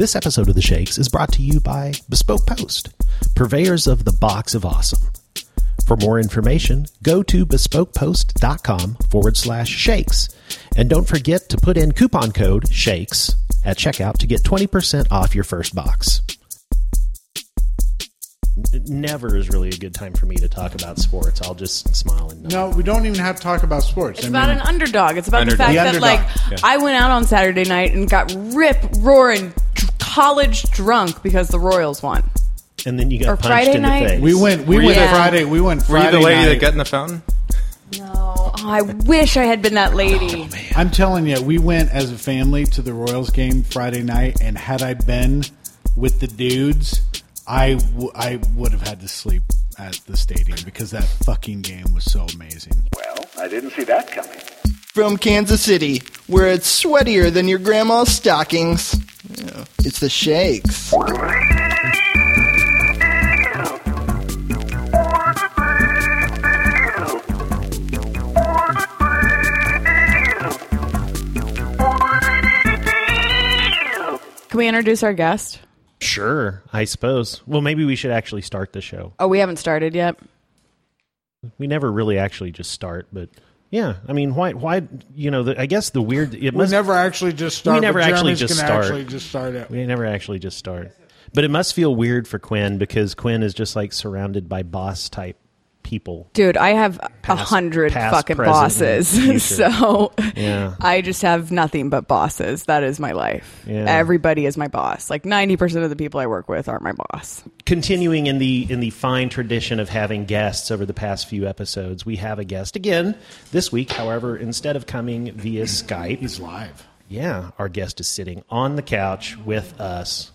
This episode of The Shakes is brought to you by Bespoke Post, purveyors of the box of awesome. For more information, go to bespokepost.com forward slash shakes. And don't forget to put in coupon code SHAKES at checkout to get 20% off your first box. Never is really a good time for me to talk about sports. I'll just smile and nod. No, we don't even have to talk about sports. It's I about mean, an underdog. It's about Underdog. the fact The that like underdog, I went out on Saturday night and got rip roaring dr- college drunk because the Royals won. And then you got Or punched Friday in the night? face. we went. We Were you went the- Friday. We went Were Friday you the lady night. that got in the fountain? No, oh, I wish I had been that lady. Oh, I'm telling you, we went as a family to the Royals game Friday night, and had I been with the dudes, I, w- I would have had to sleep at the stadium because that fucking game was so amazing. Well, I didn't see that coming. From Kansas City, where it's sweatier than your grandma's stockings. Yeah, It's the Shakes. Can we introduce our guest? Sure, I suppose. Well, maybe we should actually start the show. Oh, we haven't started yet. We never really actually just start, but yeah, I mean, why? Why? You know, the, I guess the weird. It We must, never actually just start. We never actually just start. Actually just start it. We never actually just start. But it must feel weird for Quinn because Quinn is just like surrounded by boss type people. Dude, I have a hundred fucking bosses. so Yeah. I just have nothing but bosses. That is my life. Yeah. Everybody is my boss. Like ninety percent of the people I work with aren't my boss. Continuing in the in the fine tradition of having guests over the past few episodes, we have a guest again this week. However, instead of coming via Skype, He's live. yeah, our guest is sitting on the couch with us.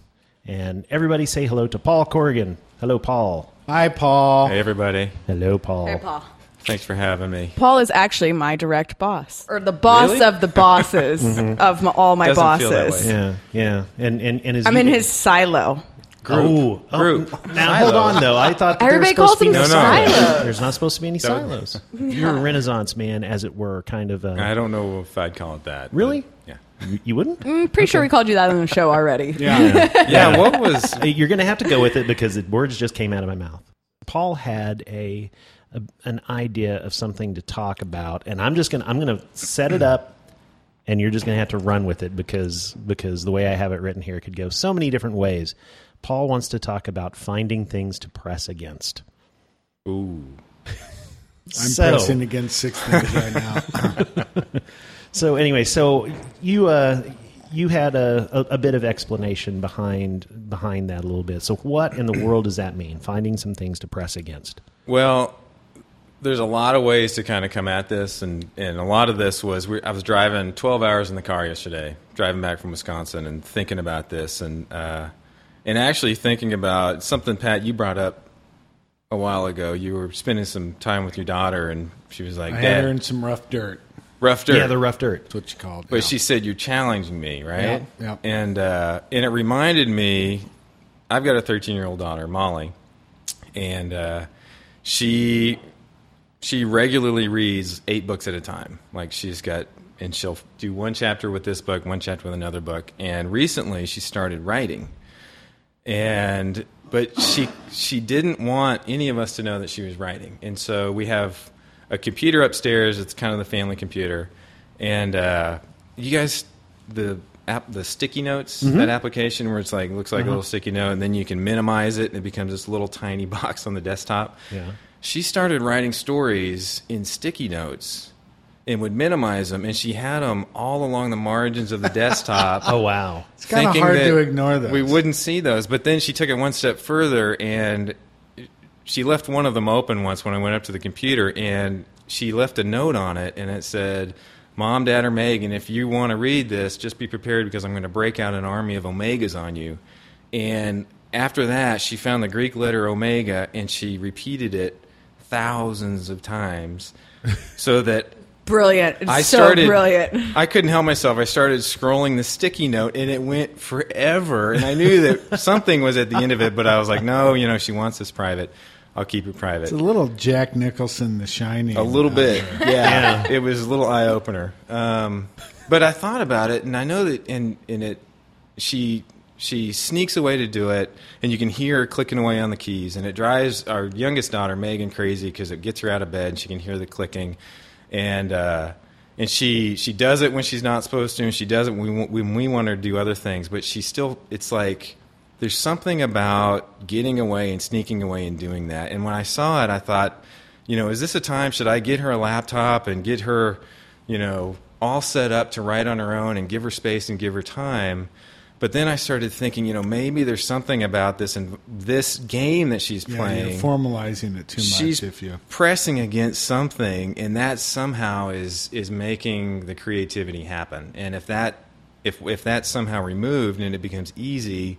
And everybody say hello to Paul Corrigan. Hello, Paul. Hi, Paul. Hey, everybody. Hello, Paul. Hey, Paul. Thanks for having me. Paul is actually my direct boss, or the boss Really? of the bosses mm-hmm. of my, all my Doesn't feel that bosses. way. Yeah, yeah, and and and his I'm in his silo. Oh, Group. oh, Group. Now Silo. hold on though. I thought that there Everybody was supposed to be calls no them silos. silos. There's not supposed to be any silos. You're a Renaissance man, as it were, kind of. I A, don't know if I'd call it that. but- Really? Yeah. You, you wouldn't? I'm pretty sure we called you that on the show already. Yeah. Yeah. What was? You're going to have to go with it because the words just came out of my mouth. Paul had a, a an idea of something to talk about, and I'm just going to I'm going to set it up, and you're just going to have to run with it because because the way I have it written here could go so many different ways. Paul wants to talk about finding things to press against. Ooh. I'm So- pressing against six things right now. So anyway, so you uh, you had a, a, a bit of explanation behind behind that a little bit. So what in the world does that mean? Finding some things to press against. Well, there's a lot of ways to kind of come at this, and, and a lot of this was we, I was driving 12 hours in the car yesterday, driving back from Wisconsin, and thinking about this, and uh, and actually thinking about something Pat you brought up a while ago. You were spending some time with your daughter, and she was like, I "Dad, had her in some rough dirt. Rough dirt." Yeah, the rough dirt. That's what you called. But yeah. she said you're challenging me, right? Yeah, yeah. And uh, and it reminded me, I've got a 13 year old daughter, Molly, and uh, she she regularly reads eight books at a time. Like she's got, and she'll do one chapter with this book, one chapter with another book. And recently, she started writing, and but she she didn't want any of us to know that she was writing, and so we have a computer upstairs. It's kind of the family computer, and uh, you guys the app the sticky notes that application where it's like looks like a little sticky note, and then you can minimize it, and it becomes this little tiny box on the desktop. Yeah. She started writing stories in sticky notes and would minimize them, and she had them all along the margins of the desktop. Oh wow. It's kinda hard to ignore those. We wouldn't see those, but then she took it one step further and she left one of them open once when I went up to the computer, and she left a note on it, and it said, "Mom, Dad, or Megan, if you want to read this, just be prepared because I'm going to break out an army of omegas on you." And after that, she found the Greek letter omega, and she repeated it thousands of times, so that Brilliant. It's I so started. brilliant. I couldn't help myself. I started scrolling the sticky note, and it went forever. And I knew that something was at the end of it, but I was like, no, you know, she wants this private. I'll keep it private. It's a little Jack Nicholson, The Shining. A little bit, there. yeah. It was a little eye opener. Um, but I thought about it, and I know that, in in it, she she sneaks away to do it, and you can hear her clicking away on the keys, and it drives our youngest daughter Megan crazy because it gets her out of bed. and She can hear the clicking, and uh, and she she does it when she's not supposed to, and she does it when we, when we want her to do other things. But she still, it's like there's something about getting away and sneaking away and doing that. And when I saw it, I thought, you know, is this a time? Should I get her a laptop and get her, you know, all set up to write on her own and give her space and give her time? But then I started thinking, you know, maybe there's something about this and this game that she's Yeah, playing you're formalizing it too much. she's if you pressing against something and that somehow is is making the creativity happen and if that if if that's somehow removed and it becomes easy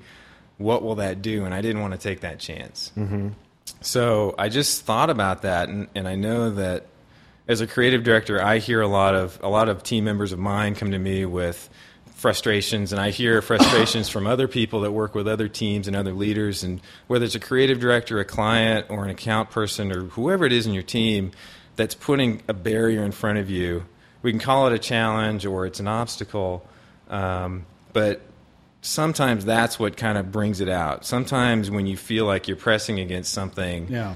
what will that do and i didn't want to take that chance mm-hmm. so i just thought about that and, and i know that as a creative director i hear a lot of a lot of team members of mine come to me with frustrations and I hear frustrations from other people that work with other teams and other leaders and whether it's a creative director, a client or an account person or whoever it is in your team that's putting a barrier in front of you. We can call it a challenge or it's an obstacle. Um, but sometimes that's what kind of brings it out. Sometimes when you feel like you're pressing against something, yeah.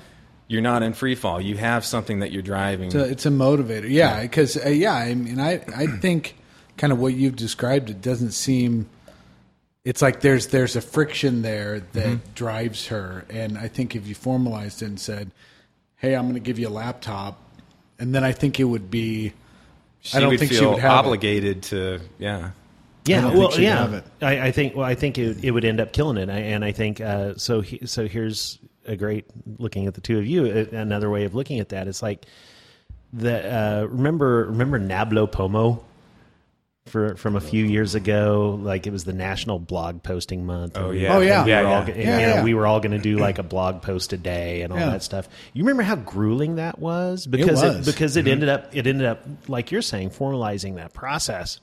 you're not in free fall. You have something that you're driving. It's a, it's a motivator. Yeah, because uh, yeah, I mean, I I think kind of what you've described. It doesn't seem. It's like there's there's a friction there that Mm-hmm. drives her, and I think if you formalized it and said, "Hey, I'm going to give you a laptop," and then I think it would be. she I don't think she would have it. obligated to, yeah. Yeah, don't well, think yeah. have it. I, I think. Well, I think it, it would end up killing it. I, and I think uh, so. He, so here's a great looking at the two of you. Another way of looking at that is like the uh, remember remember NaBloPoMo for from a few years ago. Like it was the National Blog Posting Month. Oh, yeah. Oh, yeah. we were Yeah, all, yeah. and, Yeah, you know, yeah. we were all going to do like a blog post a day and all Yeah. that stuff. You remember how grueling that was because was. because it ended up it ended up like you're saying formalizing that process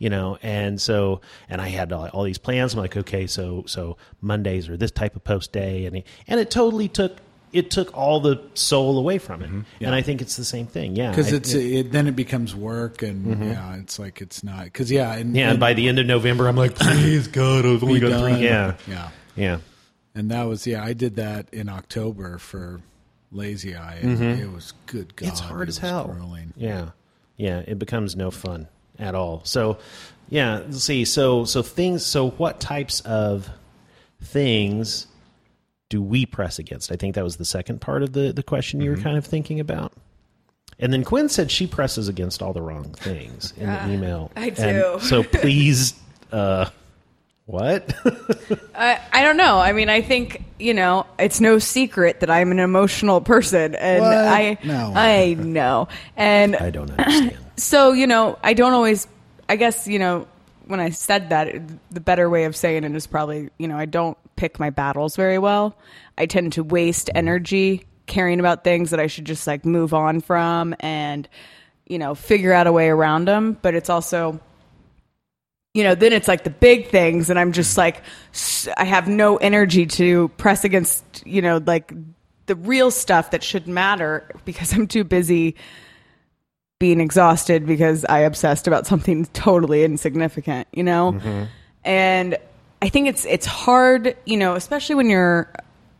you know and so and i had all, all these plans. I'm like okay so so mondays are this type of post day. And it, and it totally took it took all the soul away from it. And i think it's the same thing. Yeah. Because it's it, then it becomes work, and yeah, it's like it's not. Because yeah, and, yeah and by the end of november i'm like please god i've only be got three yeah. Yeah. yeah. And that was yeah, I did that in October for Lazy Eye, and it was good. God, Mm-hmm. it's hard it as was hell. grueling. yeah. Yeah it becomes no fun at all so yeah let's see so so things so what types of things do we press against i think that was the second part of the the question you were kind of thinking about and then Quinn said she presses against all the wrong things in Yeah, the email. I And do. so please, uh, what? I, I don't know. I mean, I think you know it's no secret that I'm an emotional person, and What? I No. I know, and I don't understand. So you know I don't always. I guess you know when I said that, it- the better way of saying it is probably you know I don't pick my battles very well. I tend to waste energy caring about things that I should just like move on from and you know figure out a way around them. But it's also you know, then it's like the big things, and I'm just like, I have no energy to press against, you know, like the real stuff that should matter because I'm too busy being exhausted because I obsessed about something totally insignificant, you know? And I think it's it's hard, you know, especially when you're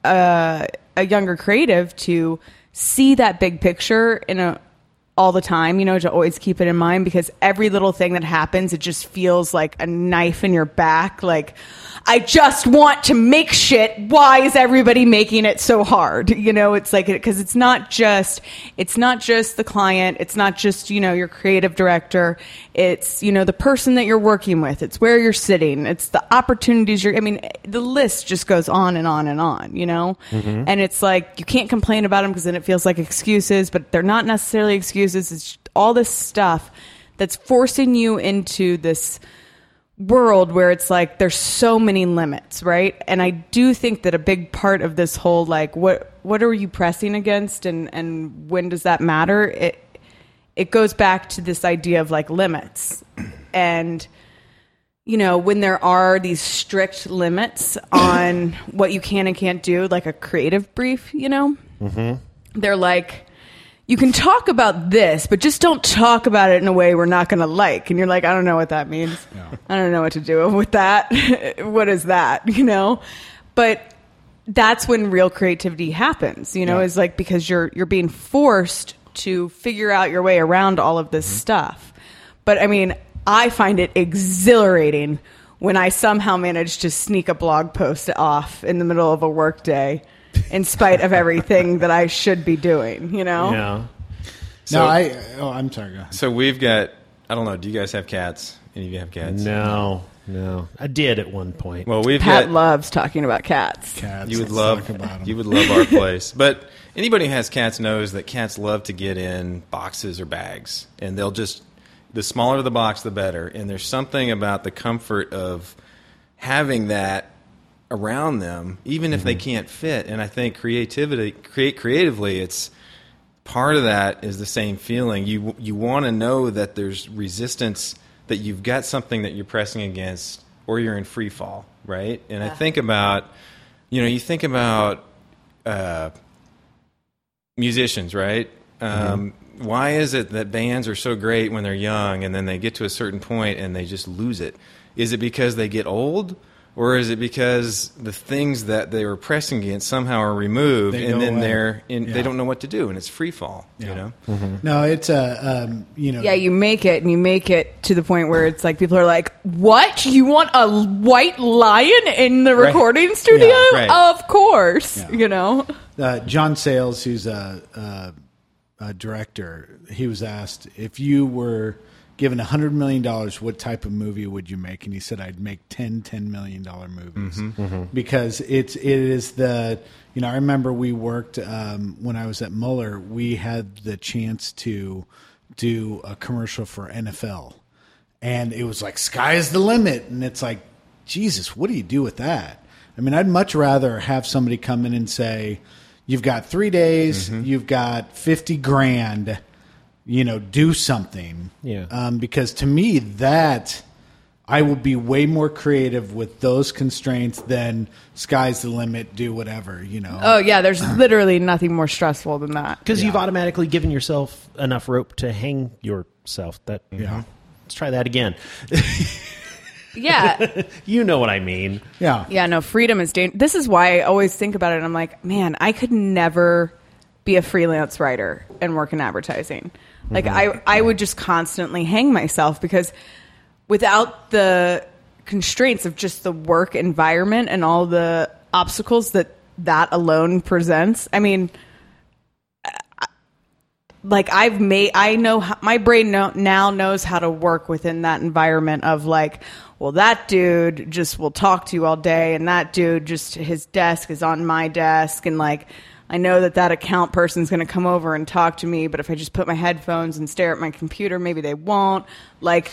uh, a younger creative to see that big picture in a all the time, you know, to always keep it in mind because every little thing that happens, it just feels like a knife in your back. Like, I just want to make shit. Why is everybody making it so hard? You know, it's like, because it's not just, it's not just the client. It's not just, you know, your creative director. It's, you know, the person that you're working with. It's where you're sitting. It's the opportunities you're, I mean, the list just goes on and on and on, you know? Mm-hmm. And it's like, you can't complain about them because then it feels like excuses, but they're not necessarily excuses. It's all this stuff that's forcing you into this world where it's like there's so many limits, right? And I do think that a big part of this whole like what what are you pressing against and and when does that matter? It it goes back to this idea of like limits. And you know, when there are these strict limits on what you can and can't do, like a creative brief, you know, mm-hmm. they're like, you can talk about this, but just don't talk about it in a way we're not going to like. And you're like, I don't know what that means. I don't know what to do with that. what is that? You know? But that's when real creativity happens, you know, Yeah. is like because you're you're being forced to figure out your way around all of this mm-hmm. stuff. But I mean, I find it exhilarating when I somehow manage to sneak a blog post off in the middle of a workday in spite of everything that I should be doing, you know? Yeah. no, I. Oh, I'm sorry. Go ahead. So we've got. I don't know. Do you guys have cats? Any of you have cats? No, no. I did at one point. Well, we've Pat got. loves talking about cats. Cats. you would love. talk about 'em. You would love our place. But anybody who has cats knows that cats love to get in boxes or bags, and they'll just. The smaller the box, the better. And there's something about the comfort of having that around them, even if they can't fit. And I think creativity, create creatively, it's part of that is the same feeling. You you want to know that there's resistance, that you've got something that you're pressing against, or you're in free fall, right? And I think about, you know, you think about uh, musicians, right? Um, why is it that bands are so great when they're young, and then they get to a certain point and they just lose it? Is it because they get old? Or is it because the things that they were pressing against somehow are removed, They and then away. they're in, Yeah. they don't know what to do, and it's free fall. You Yeah. know, No, it's a. Um, you know. Yeah, you make it and you make it to the point where it's like people are like, "What? You want a white lion in the Right. recording studio? Yeah, right. Of course." Yeah. You know. uh, John Sayles, who's a, a, a director, he was asked if you were given a hundred million dollars, what type of movie would you make? And he said, "I'd make 10 10 million dollar movies. Mm-hmm. Mm-hmm. Because it's it is the you know I remember we worked um, when I was at Muller, we had the chance to do a commercial for NFL, and it was like sky's the limit, and it's like Jesus, what do you do with that? I mean, I'd much rather have somebody come in and say, "You've got three days, mm-hmm. you've got fifty grand, you know, do something." Yeah. Um, because to me, that I will be way more creative with those constraints than "sky's the limit, do whatever." You know. Oh yeah, there's literally nothing more stressful than that. Because you've automatically given yourself enough rope to hang yourself. That Yeah. Let's try that again. Yeah. you know what I mean. yeah. Yeah, no, freedom is dangerous. This is why I always think about it. And I'm like, man, I could never be a freelance writer and work in advertising. Like, mm-hmm. I, I would just constantly hang myself because without the constraints of just the work environment and all the obstacles that that alone presents, I mean, uh, like I've made, I know how, my brain now knows how to work within that environment of like, well, that dude just will talk to you all day, and that dude just his desk is on my desk, and like, I know that that account person's going to come over and talk to me, but if I just put my headphones and stare at my computer, maybe they won't. Like,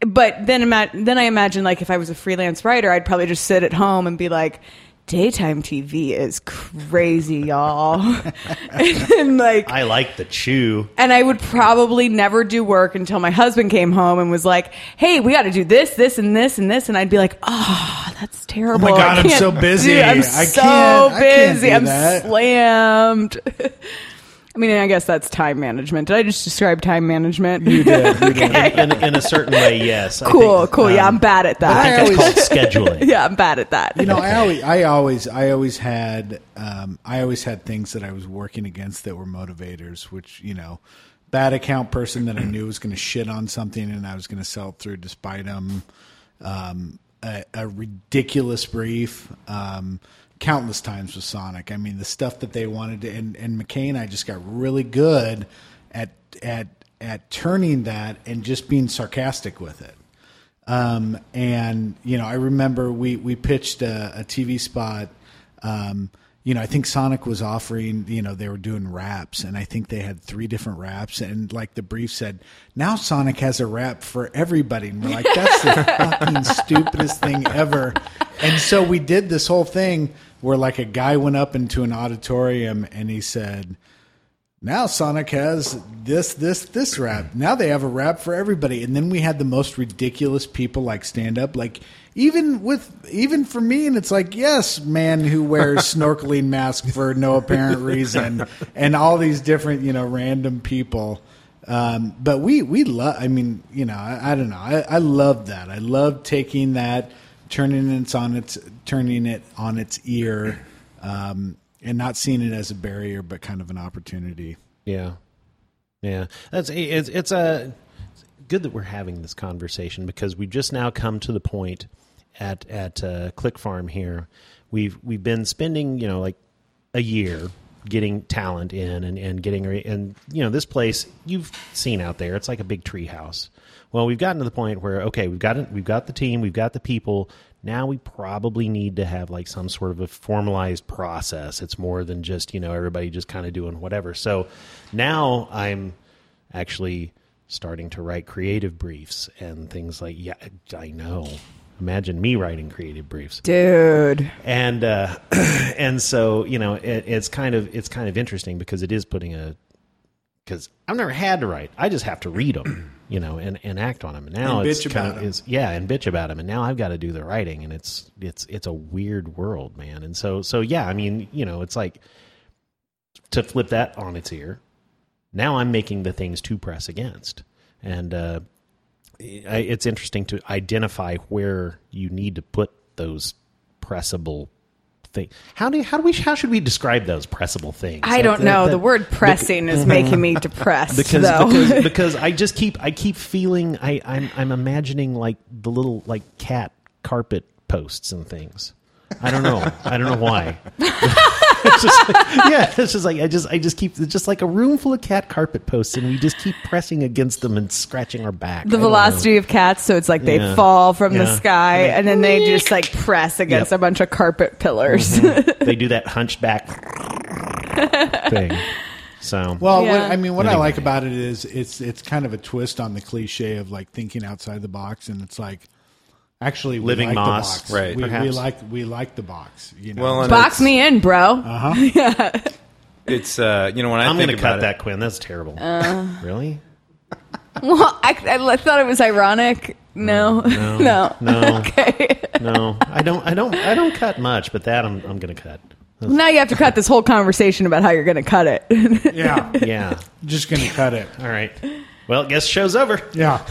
but then ima- then I imagine like if I was a freelance writer, I'd probably just sit at home and be like, daytime TV is crazy, y'all, and like I like the chew. and I would probably never do work until my husband came home and was like, "Hey, we got to do this, this, and this, and this," and I'd be like, "Oh, that's terrible. Oh my God, I I'm so busy. do- I'm I so can't- I can't busy. do I'm that." slammed." I mean, I guess that's time management. Did I just describe time management? You did. You did. In, in a certain way, yes. I cool, think, cool. yeah, um, I'm bad at I that. think that's called scheduling. yeah, I'm bad at that. you know, I always, I always, I always had, um, I always had things that I was working against that were motivators. Which you know, bad account person that I knew was going to shit on something, and I was going to sell it through despite them. Um, a, a ridiculous brief. Um, countless times with Sonic. I mean, the stuff that they wanted to, and, and McCain, I just got really good at at at turning that and just being sarcastic with it. Um, and you know, I remember we we pitched a, a TV spot. Um, you know, I think Sonic was offering. You know, they were doing raps, and I think they had three different raps. And like the brief said, now Sonic has a rap for everybody. And we're like, that's the fucking stupidest thing ever. And so we did this whole thing where like a guy went up into an auditorium and he said, Now Sonic has this, this, this rap. Now they have a rap for everybody. And then we had the most ridiculous people like stand up, like even with even for me, and it's like yes, man who wears snorkeling mask for no apparent reason, and all these different you know random people. Um, but we we love. I mean, you know, I, I don't know. I, I love that. I love taking that, turning it on its turning it on its ear. Um, and not seeing it as a barrier, but kind of an opportunity. Yeah, yeah. That's it's it's a good that we're having this conversation because we've just now come to the point at at uh, Click Farm here. We've we've been spending you know like a year getting talent in and, and getting and you know this place you've seen out there it's like a big tree house well we've gotten to the point where okay we've got it we've got the team we've got the people now we probably need to have like some sort of a formalized process. It's more than just you know everybody just kind of doing whatever. So now i'm actually starting to write creative briefs and things like yeah i know. Imagine me writing creative briefs. Dude. and uh, and so you know it, it's kind of it's kind of interesting because it is putting a because I've never had to write. I just have to read them, you know, and, and act on them. And now And it's bitch kind about is yeah, and bitch about them. And now I've got to do the writing, and it's it's it's a weird world, man. And so so yeah, I mean, you know, it's like to flip that on its ear. Now I'm making the things to press against, and uh, it's interesting to identify where you need to put those pressable things. How do how do we how should we describe those pressable things? I don't that- know. that- the word pressing is making me depressed. because because because I just keep I keep feeling I I'm I'm imagining like the little like cat carpet posts and things. I don't know. I don't know why. it's just like, yeah, it's just like I just I just keep it's just like a room full of cat carpet posts, and we just keep pressing against them and scratching our back. the I know. velocity of cats, so it's like they Yeah. fall from the sky And they- and then they just like press against Yep. a bunch of carpet pillars. Mm-hmm. they do that hunchback thing. So Well, what, I mean, what I like about it is it's it's kind of a twist on the cliche of like thinking outside the box, and it's like actually we Living like moss, the box. right, We, we like we like the box. You know, Well, Box me in, bro. Uh huh. It's uh, you know when I I'm going to cut it, that, Quinn. That's terrible. really? Well, I, I thought it was ironic. No, No. no, No. okay. No, I don't. I don't. I don't cut much, but that I'm. I'm going to cut. now you have to cut this whole conversation about how you're going to cut it. yeah, Yeah. just gonna cut it. All right. Well, guess show's over. Yeah,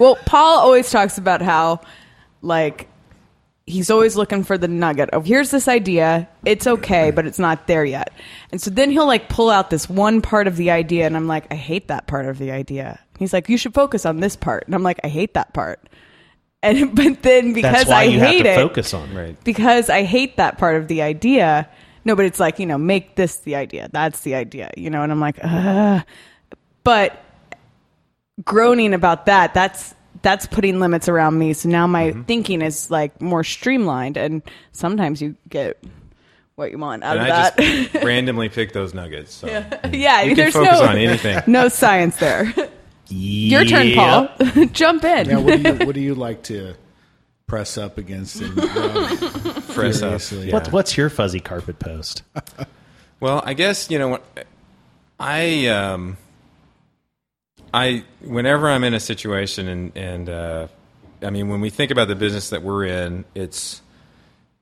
well, Paul always talks about how, like, he's always looking for the nugget of here's this idea, it's okay, but it's not there yet. And so then he'll like pull out this one part of the idea, and I'm like, I hate that part of the idea. He's like, you should focus on this part, and I'm like, I hate that part. And but then because That's why I you hate have to it, focus on right. because I hate that part of the idea. No, but it's like, you know, make this the idea. That's the idea, you know, and I'm like, Ugh. but groaning about that, that's that's putting limits around me. So now my thinking is like more streamlined and sometimes you get what you want out And of I that. just randomly pick those nuggets. So yeah, you can there's focus no on anything. no science there. Your turn, Paul. Jump in. yeah. What do you what do you like to press up against and rub Press up. furiously? What's what's your fuzzy carpet post? Well, I guess you know what I um I whenever I'm in a situation and and uh, I mean when we think about the business that we're in, it's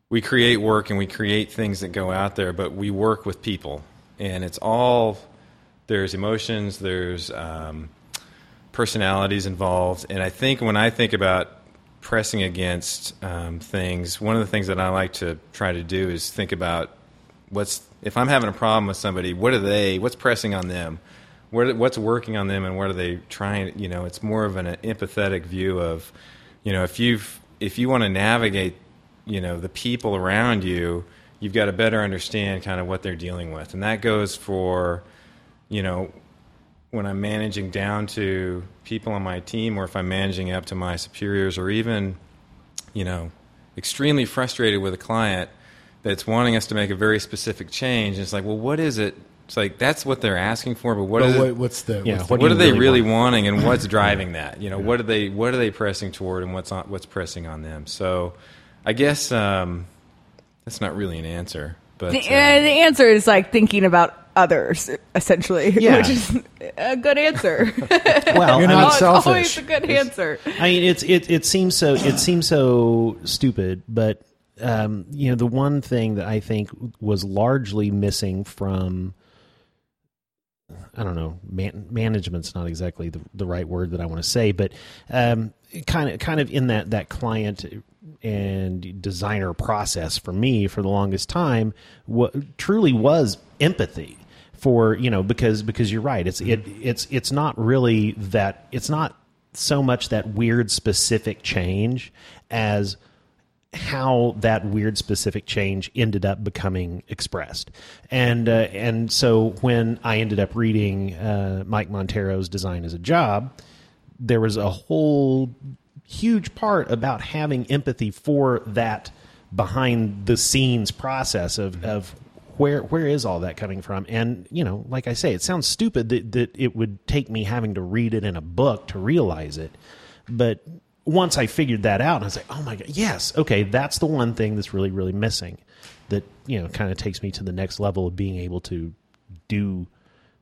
we create work and we create things that go out there, but we work with people, and it's all there's emotions, there's um, personalities involved, and I think when I think about pressing against um, things, one of the things that I like to try to do is think about what's if I'm having a problem with somebody, what are they? What's pressing on them? What, what's working on them, and what are they trying? You know, it's more of an empathetic view of, you know, if you've if you want to navigate, you know, the people around you, you've got to better understand kind of what they're dealing with, and that goes for, you know, when I'm managing down to people on my team, or if I'm managing up to my superiors, or even, you know, extremely frustrated with a client that's wanting us to make a very specific change. And it's like, well, what is it? It's like that's what they're asking for, but what But is what, it? what's the Yeah, what's what the, What, are you they really really wanting, and what's driving that? You know, what are they what are they pressing toward, and what's on, what's pressing on them? So, I guess um, that's not really an answer, but The, uh, uh, the answer is like thinking about others, essentially, Yeah. which is a good answer. Well, You're I not mean, Oh, it's selfish. always a good answer. I mean, it's it it seems so it seems so stupid, but um, you know, the one thing that I think was largely missing from I don't know, man, management's not exactly the, the right word that I want to say, but um, kind of kind of in that that client and designer process for me for the longest time, what truly was empathy for you know because because you're right it's it it's it's not really that it's not so much that weird specific change as how that weird specific change ended up becoming expressed. And uh, and so when I ended up reading uh, Mike Monteiro's Design Is a Job there was a whole huge part about having empathy for that behind the scenes process of, of where where is all that coming from? And you know like i say it sounds stupid that, that it would take me having to read it in a book to realize it but once i figured that out i was like oh my god yes okay that's the one thing that's really really missing that you know kind of takes me to the next level of being able to do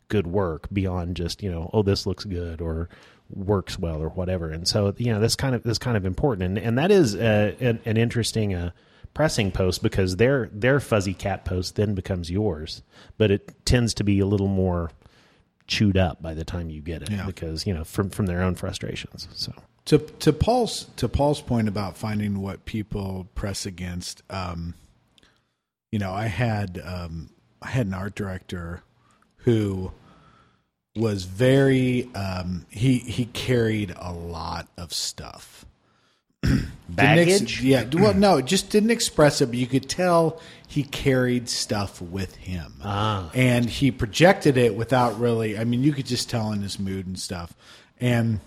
good work beyond just you know oh this looks good or works well or whatever. And so you know that's kind of that's kind of important. And and that is uh, an, an interesting uh, pressing post because their their fuzzy cat post then becomes yours but it tends to be a little more chewed up by the time you get it Yeah. because you know from from their own frustrations. So to to Paul's to Paul's point about finding what people press against, um, you know, I had um, I had an art director who was very um, he he carried a lot of stuff. Didn't ex- baggage yeah. Well, no, just didn't express it, but you could tell he carried stuff with him. Ah. And he projected it without really, I mean, you could just tell in his mood and stuff. And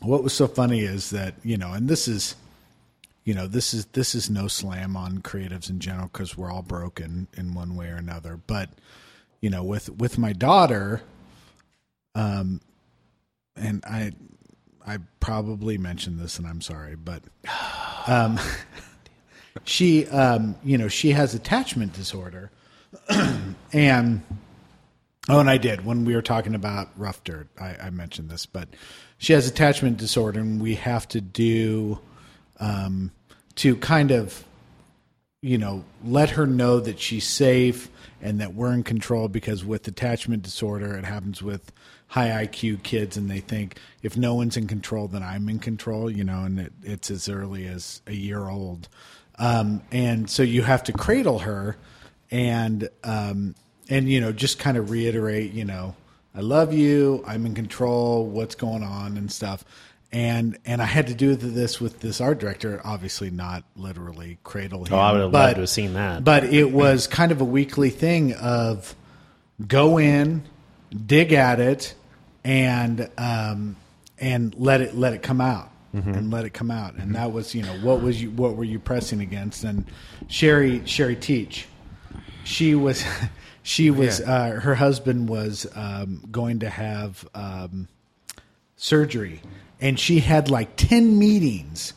what was so funny is that, you know, and this is, you know, this is, this is no slam on creatives in general because we're all broken in one way or another. But, you know, with, with my daughter, um, and I, I probably mentioned this, and I'm sorry, but um, she, um, you know, she has attachment disorder, and oh, and I did when we were talking about rough dirt. I, I mentioned this, but she has attachment disorder, and we have to do um, to kind of you know, let her know that she's safe and that we're in control because with attachment disorder, it happens with high IQ kids and they think if no one's in control, then I'm in control, you know, and it, it's as early as a year old. Um, and so you have to cradle her and, um, and, you know, just kind of reiterate, you know, I love you. I'm in control. What's going on and stuff and and I had to do this with this art director. Obviously, not literally cradle him. Oh, I would have but, loved to have seen that. But it was kind of a weekly thing of go in, dig at it, and um, and let it let it come out. And let it come out, and that was you know what was you what were you pressing against? And Sherry Sherry Teach, she was she was Yeah. uh, her husband was um, going to have um, surgery. And she had like 10 meetings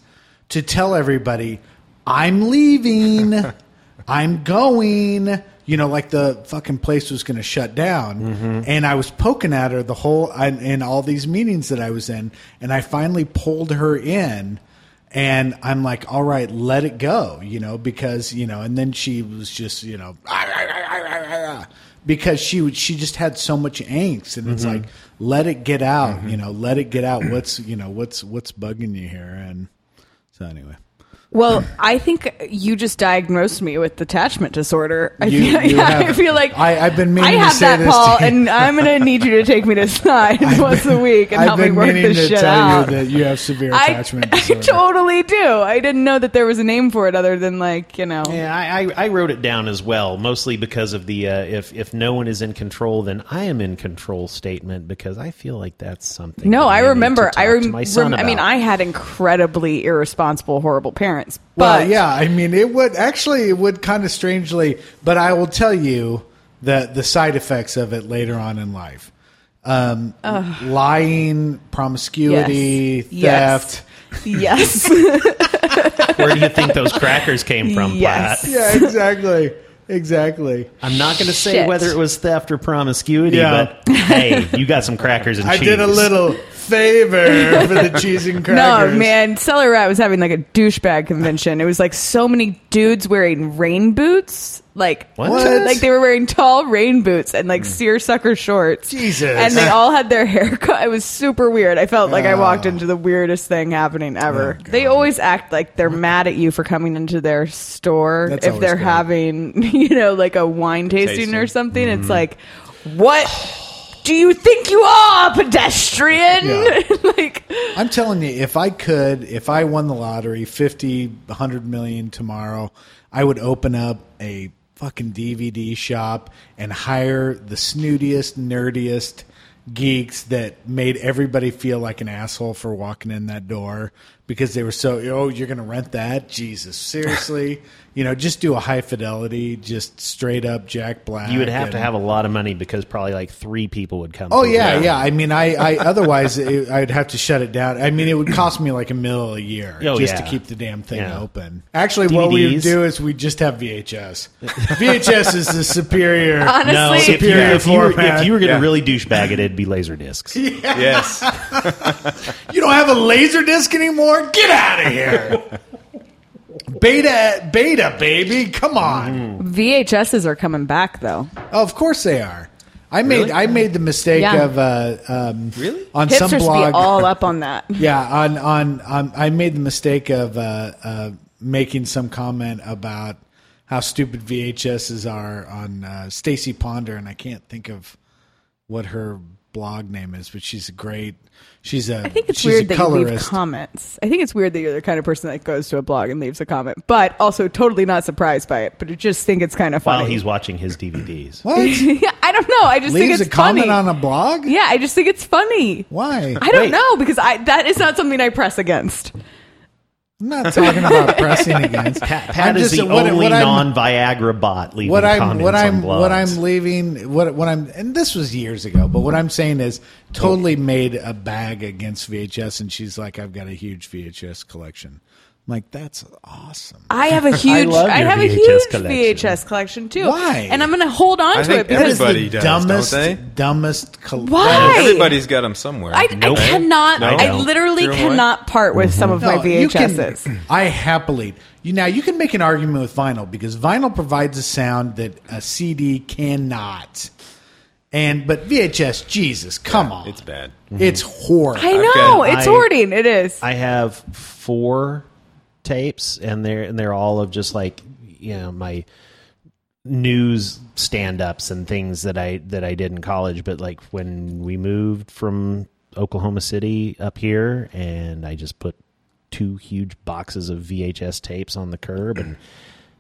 to tell everybody i'm leaving. I'm going. You know like the fucking place was going to shut down. And i was poking at her the whole in, in all these meetings that i was in. And i finally pulled her in. And i'm like all right let it go you know because you know and then she was just you know because she would she just had so much angst and it's mm-hmm. like let it get out mm-hmm. you know let it get out. What's you know what's what's bugging you here? And so anyway Well, I think you just diagnosed me with attachment disorder. I, You- feel, you yeah, have- I feel like I- I've been meaning I to have say that, this Paul, to and I'm going to need you to take me to side once a week and I've help me work this to shit tell out. you that you have severe I, attachment I disorder totally do. I didn't know that there was a name for it other than like you know. Yeah, I, I, I wrote it down as well, mostly because of the uh, if if no one is in control, then I am in control statement because I feel like that's something. No, that I need to remember. talk I, to rem- my son rem- I mean. I had incredibly irresponsible, horrible parents. Well But yeah i mean it would actually it would kind of strangely but i will tell you that the side effects of it later on in life um, lying promiscuity Yes. theft yes, Where do you think those crackers came from, Yes. Platt? yeah exactly exactly. I'm not going to say Shit. whether it was theft or promiscuity, Yeah. but hey, you got some crackers and I cheese. I did a little favor for the cheese and No, man, Cellar Rat was having like a douchebag convention. It was like so many dudes wearing rain boots. Like What? What? Like they were wearing tall rain boots and like seersucker shorts. Jesus. And they all had their hair cut. It was super weird. I felt like I walked into the weirdest thing happening ever. Oh, they always act like they're mad at you for coming into their store That's if always they're great. having, you know, like a wine tasting, Tasting. or something. It's Mm-hmm. like, what do you think you are, a pedestrian? Yeah. like, I'm telling you, if I could, if I won the lottery, 50, 100 million tomorrow, I would open up a fucking DVD shop and hire the snootiest, nerdiest geeks that made everybody feel like an asshole for walking in that door because they were so, oh, you're going to rent that? Jesus, seriously? You know, just do a high fidelity, just straight up Jack Black. You would have to have a lot of money because probably like three people would come. Oh yeah, yeah. I mean, I, I otherwise it, I'd have to shut it down. I mean, it would cost me like a mil a year Oh, just yeah. to keep the damn thing Yeah. open. Actually, what we would do is we just have VHS. VHS is the superior. Honestly- No, if you, Superior if you were, format. if you were going to Yeah. really douchebag it, it'd be laser discs. Yes. You don't have a laser disc anymore? Get out of here. Beta, beta, baby, come on! VHSs are coming back though. Oh, of course they are. I made I made the mistake Yeah. of uh, um, Really? on some Hipsters blog be all up on that. Yeah, on on, on I made the mistake of uh, uh, making some comment about how stupid VHSs are on uh, Stacie Ponder, and I can't think of what her blog name is, but she's a great. She's a. I think it's she's weird a that you leave colorist. comments. I think it's weird that you're the kind of person that goes to a blog and leaves a comment, but also totally not surprised by it. But I just think it's kind of funny. While he's watching his DVDs. what I don't know. I just think it's a comment funny. on a blog? yeah, I just think it's funny. Why? I don't Wait. know because I that is not something I press against. I'm not talking about pressing against. Pat, Pat is just- the what- only what I'm- non-Viagra bot leaving what I'm comments what I'm on blogs. what I'm leaving what what I'm and this was years ago, but what I'm saying is totally made a bag against VHS, and she's like, I've got a huge VHS collection. I'm like, that's awesome. I have a huge, love I, your have a VHS huge collection. VHS collection too. Why? And I'm going to hold on I to think it because everybody the does, dumbest, don't they? dumbest. Col- Why? Everybody's got them somewhere. I, Nope. I cannot. No. I No. literally Threw 'em away? cannot part with some of my No, you can- I happily. You now you can make an argument with vinyl because vinyl provides a sound that a CD cannot. And but VHS, Jesus, come on, It's bad. It's horrid. I know got- it's I- hoarding. It is. I have four tapes, and they're and they're all of just like you know my news stand-ups and things that I that I did in college. But like when we moved from Oklahoma City up here, and I just put two huge boxes of VHS tapes on the curb, and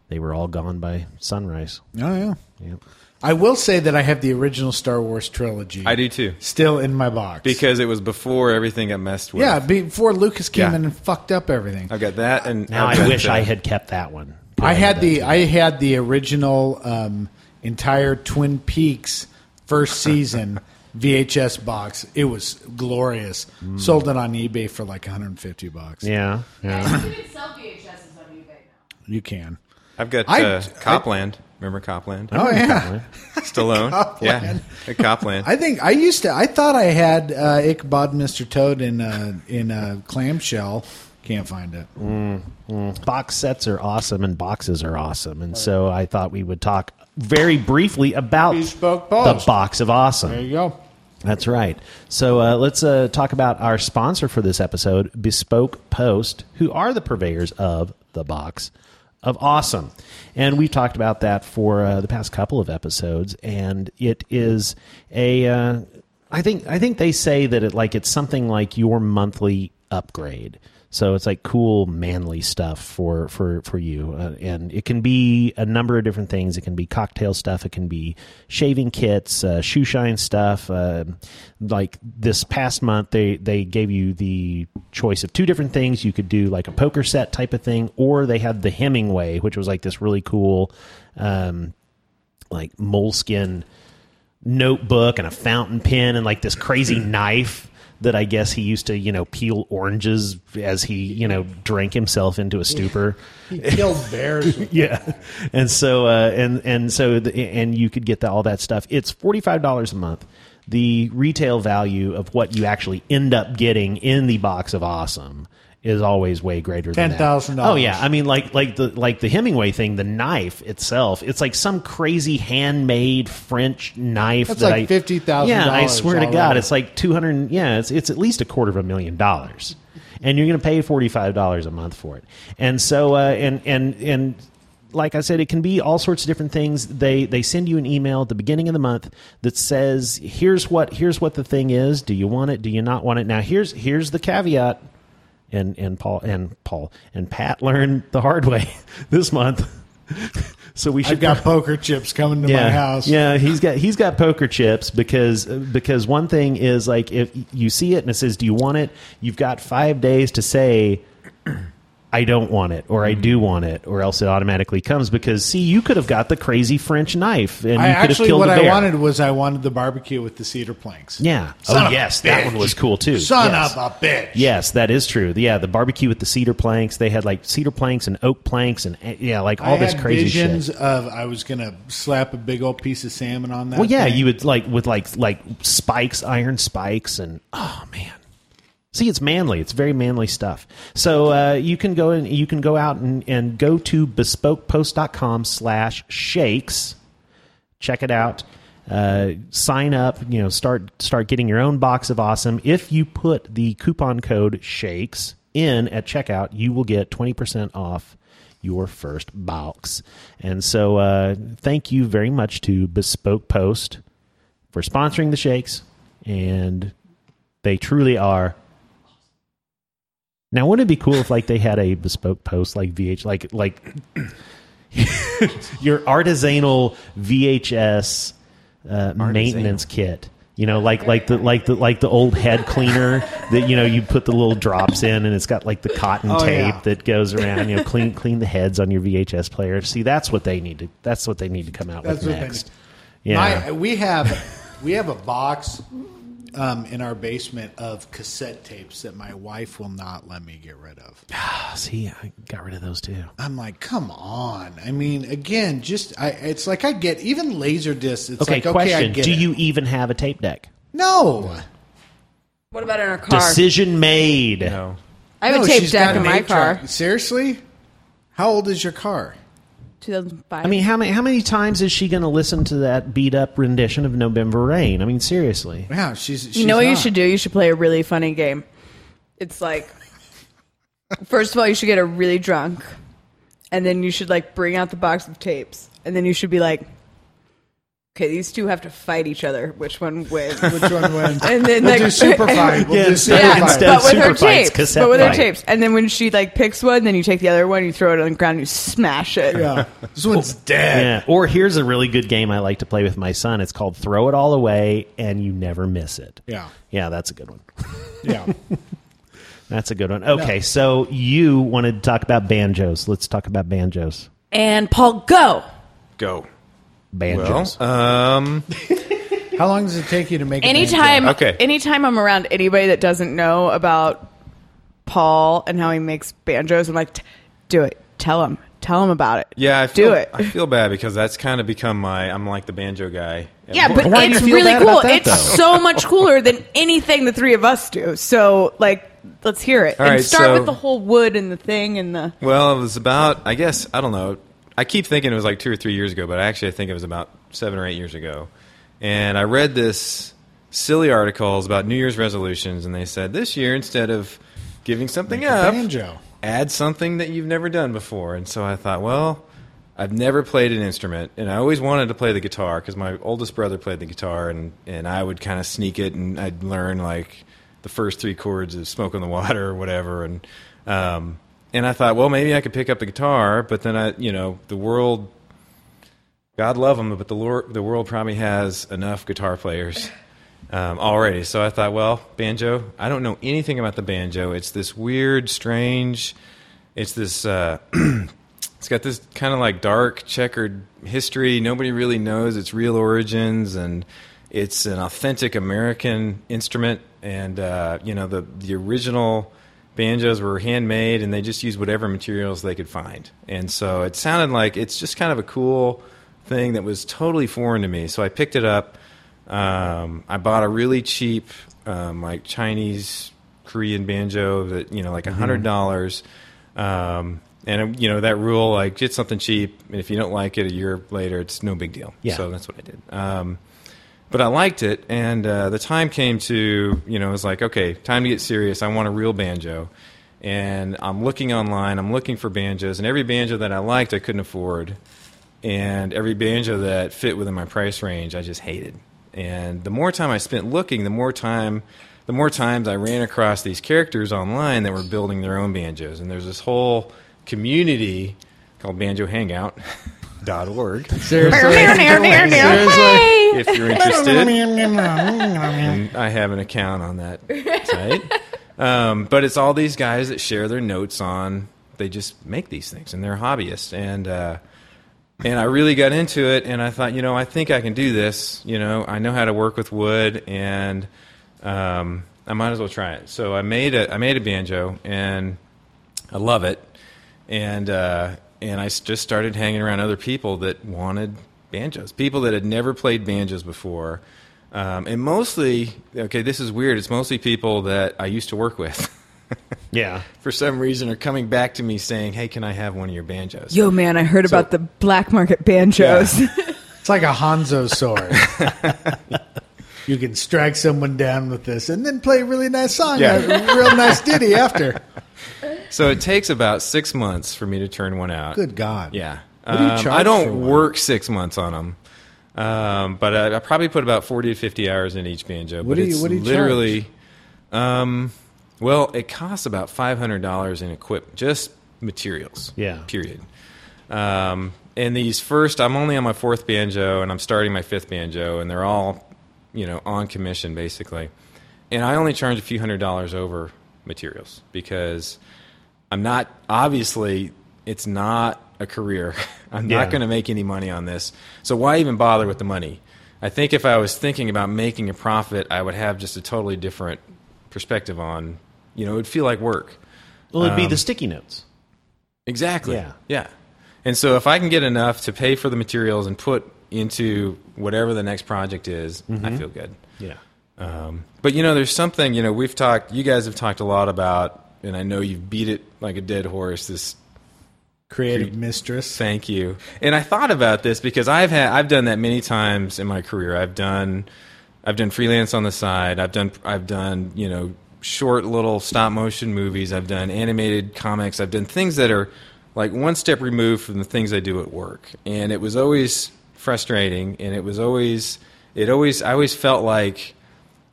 they were all gone by sunrise. Oh yeah. Yep. I will say that I have the original Star Wars trilogy. I do too. Still in my box. Because it was before everything got messed with. yeah, before Lucas came Yeah. in and fucked up everything. I've got that, and Now I've I got, wish uh, I had kept that one. I had the too. I had the original um, entire Twin Peaks first season VHS box. It was glorious. Sold it on eBay for like 150 bucks. yeah, yeah. You can sell VHSs on eBay now. You can. I've got I- uh, Copland. Remember Copland? Oh yeah. Stallone. Yeah, at Copland. I think I used to. I thought I had uh, Ichabod Mr. Toad in uh, in a clamshell. Can't find it. box sets are awesome and boxes are awesome and so i thought we would talk very briefly about Bespoke the box of awesome. There you go. that's right so uh, let's uh, talk about our sponsor for this episode bespoke post who are the purveyors of the box of awesome and we've talked about that for uh, the past couple of episodes and it is a uh, I think I think they say that it like it's something like your monthly upgrade. So it's like cool manly stuff for for for you, uh, and it can be a number of different things. It can be cocktail stuff. It can be shaving kits, uh, shoe shine stuff. Uh, like this past month, they they gave you the choice of two different things. You could do like a poker set type of thing, or they had the Hemingway, which was like this really cool, um, like moleskin notebook and a fountain pen and like this crazy knife that I guess he used to you know peel oranges as he you know drank himself into a stupor. He killed bears. yeah, and so uh, and and so the, and you could get the, all that stuff. It's forty five dollars a month. The retail value of what you actually end up getting in the box of awesome is always way greater than $10,000. Oh yeah, I mean like like the like the Hemingway thing, the knife itself, it's like some crazy handmade French knife. That's that like I- $50,000 Yeah, I swear to God, it's like two hundred. Yeah, it's it's at least a quarter of a million dollars, and you're going to pay forty five dollars a month for it. And so uh, and and and like I said, it can be all sorts of different things. They they send you an email at the beginning of the month that says, "Here's what here's what the thing is. Do you want it? Do you not want it?" Now here's here's the caveat. And and Paul and Paul and Pat learned the hard way this month. so we should I've got poker chips coming to yeah, my house. Yeah, he's got he's got poker chips because because one thing is like if you see it and it says, "Do you want it?" You've got five days to say. I don't want it, or I do want it, or else it automatically comes. Because see, you could have got the crazy French knife, and I you could have actually killed what a I bear. wanted was I wanted the barbecue with the cedar planks. Yeah. Son oh a yes, that bitch. one was cool too. Son Yes. of a bitch. Yes, that is true. Yeah, the barbecue with the cedar planks. They had like cedar planks and oak planks, and eh, yeah, like all I this had crazy visions shit. of I was gonna slap a big old piece of salmon on that. Well, yeah, thing. you would like with like like spikes, iron spikes, and oh man. See, it's manly. It's very manly stuff. So uh, you can go and you can go out and, and go to bespokepost.com slash shakes. Check it out. Uh, sign up. You know, start start getting your own box of awesome. If you put the coupon code shakes in at checkout, you will get twenty percent off your first box. And so, uh, thank you very much to Bespoke Post for sponsoring the shakes, and they truly are. Now, wouldn't it be cool if like they had a bespoke post like VH, like like your artisanal VHS uh, maintenance kit? You know, like like the like the like the old head cleaner that you know you put the little drops in, and it's got like the cotton Oh, tape yeah. that goes around. You know, clean clean the heads on your VHS player. See, that's what they need to. That's what they need to come out That's with next. need. Yeah. My, we have we have a box um, in our basement of cassette tapes that my wife will not let me get rid of. See, I got rid of those too. I'm like, come on. I mean, again, just I, it's like I get even laser discs. It's Okay, like okay, I question: get Do it. you even have a tape deck? No, What about in our car? Decision made. No. I have No, a tape deck in my car. Seriously, how old is your car? 2005. I mean, how many how many times is she going to listen to that beat up rendition of November Rain? I mean, seriously. Yeah, she's. she's you know what you should do? You should play a really funny game. It's like, first of all, you should get her really drunk, and then you should like bring out the box of tapes, and then you should be like, okay, these two have to fight each other. Which one wins? Which one wins? And then, we'll like- do super fight. We'll Yeah, do super yeah, fight. but with her super fights, tapes. But with her fight. tapes, and then when she like picks one, then you take the other one, you throw it on the ground, you smash it. Yeah, this one's dead. Yeah. Or here's a really good game I like to play with my son. It's called Throw It All Away and You Never Miss It. Yeah, Yeah, that's a good one. yeah. That's a good one. Okay, so you wanted to talk about banjos. Let's talk about banjos. And Paul, go. Go. Banjos. Well, um, How long does it take you to make? a anytime banjo? Okay. anytime i'm around anybody that doesn't know about paul and how he makes banjos i'm like "T- do it tell him tell him about it yeah, I do feel, it I feel bad because that's kind of become my. I'm like the banjo guy. yeah but Why it's really cool that, it's though? so much cooler than anything the three of us do so like let's hear it All and right, start so- with the whole wood and the thing and the Well, it was about. I guess I don't know. I keep thinking it was like two or three years ago, but actually I think it was about seven or eight years ago. And I read this silly articles about New Year's resolutions, and they said this year instead of giving something Make up, banjo. add something that you've never done before. And so I thought, well, I've never played an instrument, and I always wanted to play the guitar because my oldest brother played the guitar, and, and I would kind of sneak it, and I'd learn like the first three chords of "Smoke on the Water" or whatever, and um, and I thought, well, maybe I could pick up the guitar, but then I, you know, the world, God love them, but the Lord, the world probably has enough guitar players um, already. So I thought, well, banjo. I don't know anything about the banjo. It's this weird, strange. It's this. Uh, it's got this kind of like dark checkered history. Nobody really knows its real origins, and it's an authentic American instrument, and uh, you know the the original banjos were handmade, and they just used whatever materials they could find, and so it sounded like it's just kind of a cool thing that was totally foreign to me. So I picked it up. Um, I bought a really cheap, um, like Chinese Korean banjo that you know, like a hundred dollars. Um, and you know that rule, like get something cheap, and if you don't like it a year later, it's no big deal. Yeah. So that's what I did. But I liked it, and uh, the time came to you know it was like okay, time to get serious. I want a real banjo, and I'm looking online. I'm looking for banjos, and every banjo that I liked, I couldn't afford, and every banjo that fit within my price range, I just hated. And the more time I spent looking, the more time, the more times I ran across these characters online that were building their own banjos, and there's this whole community called Banjo Hangout. Dot org. Seriously. If you're interested, and I have an account on that site. Um, but it's all these guys that share their notes on. They just make these things, and they're hobbyists. And uh, and I really got into it, and I thought, you know, I think I can do this. You know, I know how to work with wood, and um, I might as well try it. So I made a I made a banjo, and I love it. And uh, and I just started hanging around other people that wanted banjos, people that had never played banjos before, um, and mostly okay, this is weird. It's mostly people that I used to work with. Yeah. For some reason, are coming back to me saying, "Hey, can I have one of your banjos?" Yo, man, I heard So- about the black market banjos. It's like a Hanzo sword. you can strike someone down with this and then play a really nice song, Yeah. a real nice ditty after. So it takes about six months for me to turn one out. Good God. Yeah. What do you Um, charge I for don't one? work six months on them. Um, but I, I probably put about 40 to 50 hours in each banjo. What but do you- it's what do you literally, um, well, it costs about $500 in equip, just materials. Yeah. Period. Um, and these first, I'm only on my fourth banjo, and I'm starting my fifth banjo, and they're all, you know, on commission basically. And I only charge a few hundred dollars over materials because I'm not obviously it's not a career. I'm Yeah. not going to make any money on this. So why even bother with the money? I think if I was thinking about making a profit, I would have just a totally different perspective on, you know, it would feel like work. Well, it'd be Um, the sticky notes. Exactly. Yeah. Yeah. And so if I can get enough to pay for the materials and put into whatever the next project is, I feel good. Yeah. Um, but you know, there's something you know we've talked. You guys have talked a lot about, and I know you've beat it like a dead horse. This Creative mistress. thank you. And I thought about this because I've had I've done that many times in my career. I've done I've done freelance on the side. I've done I've done you know short little stop motion movies. I've done animated comics. I've done things that are like one step removed from the things I do at work. And it was always frustrating. And it was always it always I always felt like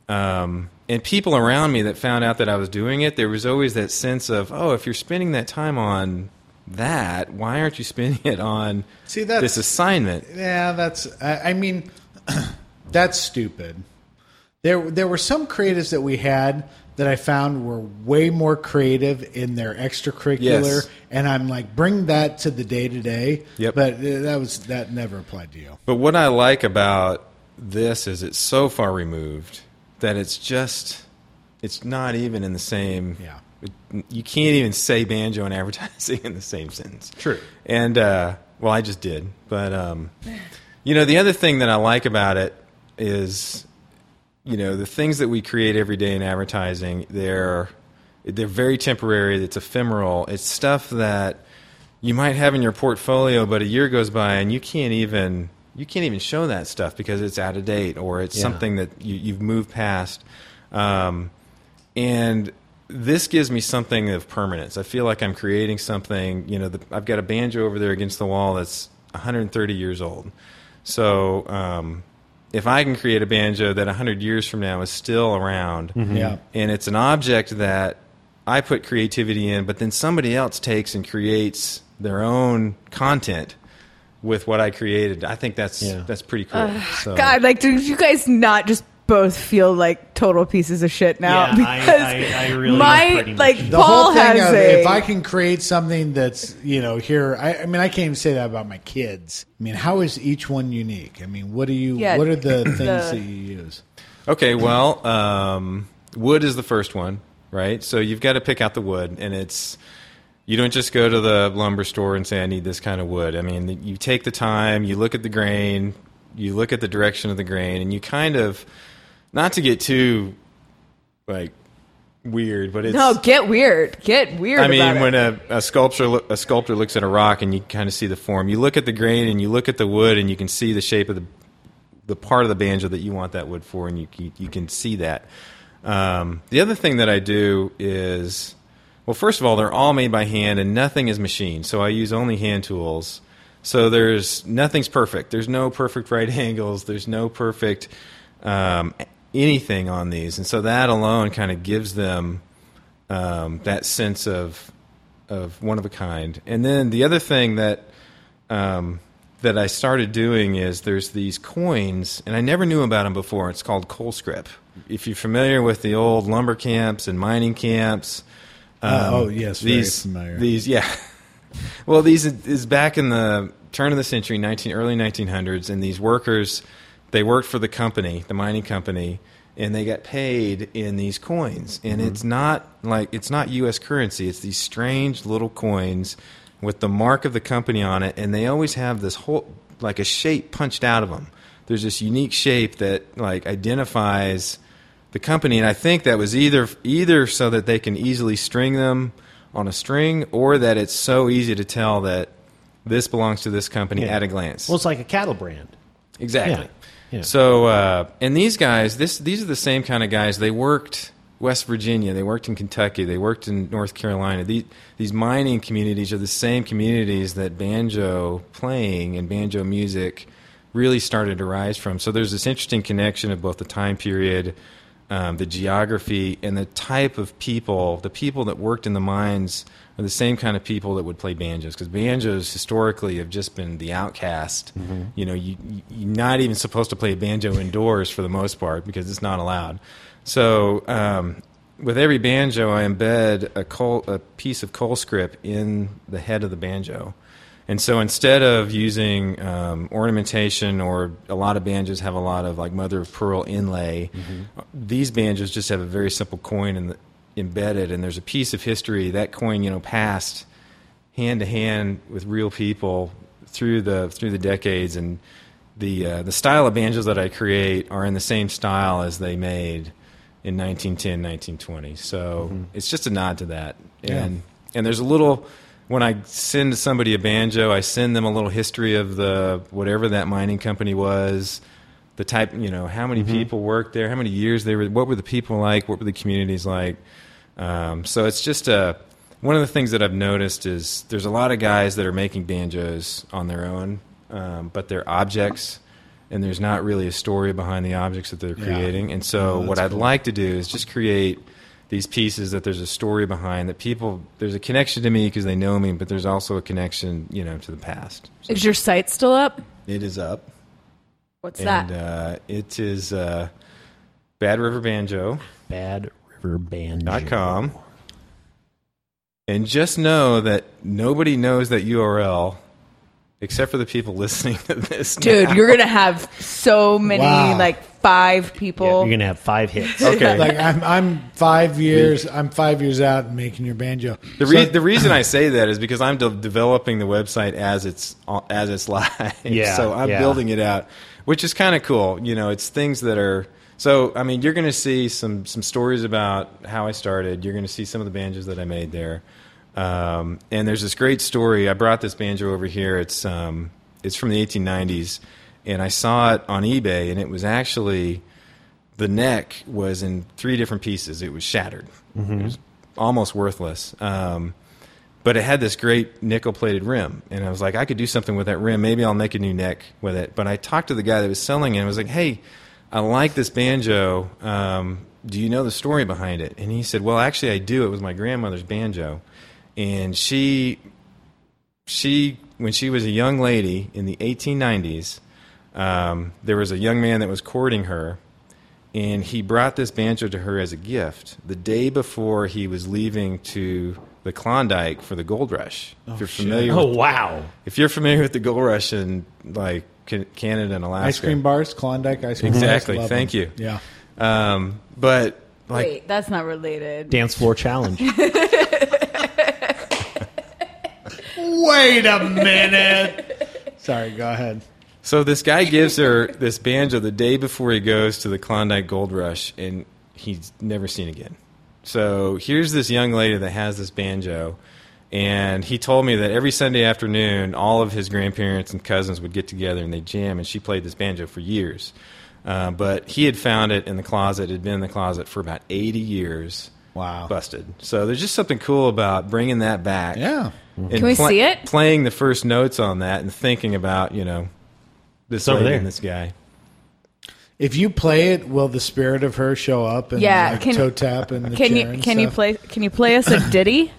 um, and people around me that found out that I was doing it, there was always that sense of, oh, if you're spending that time on that, why aren't you spending it on See, that's- this assignment? Yeah, that's. I, I mean, that's stupid. There, there were some creatives that we had that I found were way more creative in their extracurricular, Yes. and I'm like, bring that to the day to day. Yep. But uh, that was that never applied to you. But what I like about this is it's so far removed that it's just, it's not even in the same. Yeah. it- you can't even say banjo and advertising in the same sentence. True. And uh, well, I just did, but um, you know, the other thing that I like about it is, you know, the things that we create every day in advertising. They're they're very temporary. It's ephemeral. It's stuff that you might have in your portfolio, but a year goes by and you can't even you can't even show that stuff because it's out of date or it's Yeah. something that you, you've moved past. Um, and this gives me something of permanence. I feel like I'm creating something. You know, the, I've got a banjo over there against the wall that's 130 years old. So um, if I can create a banjo that 100 years from now is still around, Yeah. and it's an object that I put creativity in, but then somebody else takes and creates their own content with what I created. I think that's Yeah. that's pretty cool. so, God, like, did you guys not just both feel like total pieces of shit now Yeah, I- because I- I really my much- like The Paul whole thing has of a if I can create something that's you know here, I, I mean, I can't even say that about my kids. I mean, how is each one unique? I mean, what do you? Yeah, what are the things the- that you use? Okay, well, um, wood is the first one, right? So you've got to pick out the wood, and it's you don't just go to the lumber store and say I need this kind of wood. I mean, you take the time, you look at the grain, you look at the direction of the grain, and you kind of not to get too like weird, but it's no get weird get weird I mean, when a, a sculptor a sculptor looks at a rock and you kind of see the form, you look at the grain and you look at the wood and you can see the shape of the the part of the banjo that you want that wood for, and you you, you can see that. Um, the other thing that I do is, well, first of all, they're all made by hand and nothing is machined, so I use only hand tools. So there's nothing's perfect. There's no perfect right angles. There's no perfect um, anything on these, and so that alone kind of gives them um, that sense of of one of a kind. And then the other thing that um, that I started doing is there's these coins, and I never knew about them before. It's called coal scrip. If you're familiar with the old lumber camps and mining camps, Uh, uh, oh, um, yes, very these these yeah. Well, these is back in the turn of the century, 19 early 1900s, and these workers they worked for the company, the mining company, and they got paid in these coins. And mm-hmm. it's not like it's not U.S. currency; it's these strange little coins with the mark of the company on it, and they always have this whole like a shape punched out of them. There's this unique shape that like identifies the company, and I think that was either either so that they can easily string them on a string, or that it's so easy to tell that this belongs to this company Yeah. at a glance. Well, it's like a cattle brand. exactly. Yeah. Yeah. So, uh, and these guys, this these are the same kind of guys. They worked West Virginia, they worked in Kentucky, they worked in North Carolina. These these mining communities are the same communities that banjo playing and banjo music really started to rise from. So there's this interesting connection of both the time period, um, the geography, and the type of people. The people that worked in the mines are the same kind of people that would play banjos because banjos historically have just been the outcast. You know, you, you- you're not even supposed to play a banjo indoors for the most part because it's not allowed. So um, with every banjo, I embed a, coal, a piece of coal scrip in the head of the banjo. And so instead of using um, ornamentation, or a lot of banjos have a lot of like mother of pearl inlay, these banjos just have a very simple coin in the, embedded, and there's a piece of history. That coin, you know, passed hand to hand with real people through the through the decades, and the uh, the style of banjos that I create are in the same style as they made in 1910, 1920. So it's just a nod to that, and and there's a little. When I send somebody a banjo, I send them a little history of the whatever that mining company was, the type, you know, how many people worked there, how many years they were, what were the people like, what were the communities like. Um, so it's just a one of the things that I've noticed is there's a lot of guys that are making banjos on their own, um, but they're objects, and there's not really a story behind the objects that they're Yeah. creating. And so what I'd cool. like to do is just create these pieces that there's a story behind that people there's a connection to me because they know me, but there's also a connection, you know, to the past. So Is your site still up? it is up, What's and that? uh, it is uh, Bad River Banjo. Bad River Band. dot com. And just know that nobody knows that URL except for the people listening to this. Dude, now. you're gonna have so many Wow. like five Yeah, people. you're gonna have five hits. okay. Like I'm, I'm five years. I'm five years out and making your banjo. the, So- the reason I say that is because I'm de- developing the website as it's as it's live. Yeah, so I'm yeah. building it out, which is kind of cool. You know, it's things that are. So I mean, you're going to see some some stories about how I started. You're going to see some of the banjos that I made there. Um, and there's this great story. I brought this banjo over here. It's um, it's from the 1890s, and I saw it on eBay, and it was actually the neck was in three different pieces. It was shattered. It was almost worthless. Um, but it had this great nickel plated rim. And I was like, I could do something with that rim. Maybe I'll make a new neck with it. But I talked to the guy that was selling it and I was like, hey, I like this banjo. Um, do you know the story behind it? And he said, well, actually, I do. It was my grandmother's banjo. And she, she when she was a young lady in the 1890s, um, there was a young man that was courting her and he brought this banjo to her as a gift the day before he was leaving to the Klondike for the gold rush. if you're familiar, Oh with, wow! if you're familiar with the gold rush in like Canada and Alaska, Ice cream bars, Klondike ice cream Exactly. bars. Thank them. you. Yeah. Um, but like Wait, that's not related. Dance floor challenge. Wait a minute. Sorry, go ahead. So this guy gives her this banjo the day before he goes to the Klondike Gold Rush, and he's never seen again. So here's this young lady that has this banjo, and he told me that every Sunday afternoon, all of his grandparents and cousins would get together and they jam, and she played this banjo for years. Uh, but he had found it in the closet; it had been in the closet for about 80 years. Wow. busted. So there's just something cool about bringing that back. Yeah. and Can we see it? Playing the first notes on that and thinking about you know this over there. and this guy. If you play it, will the spirit of her show up and Yeah, like, can- toe tap and the Can chair you and can you stuff? play can you play us a ditty?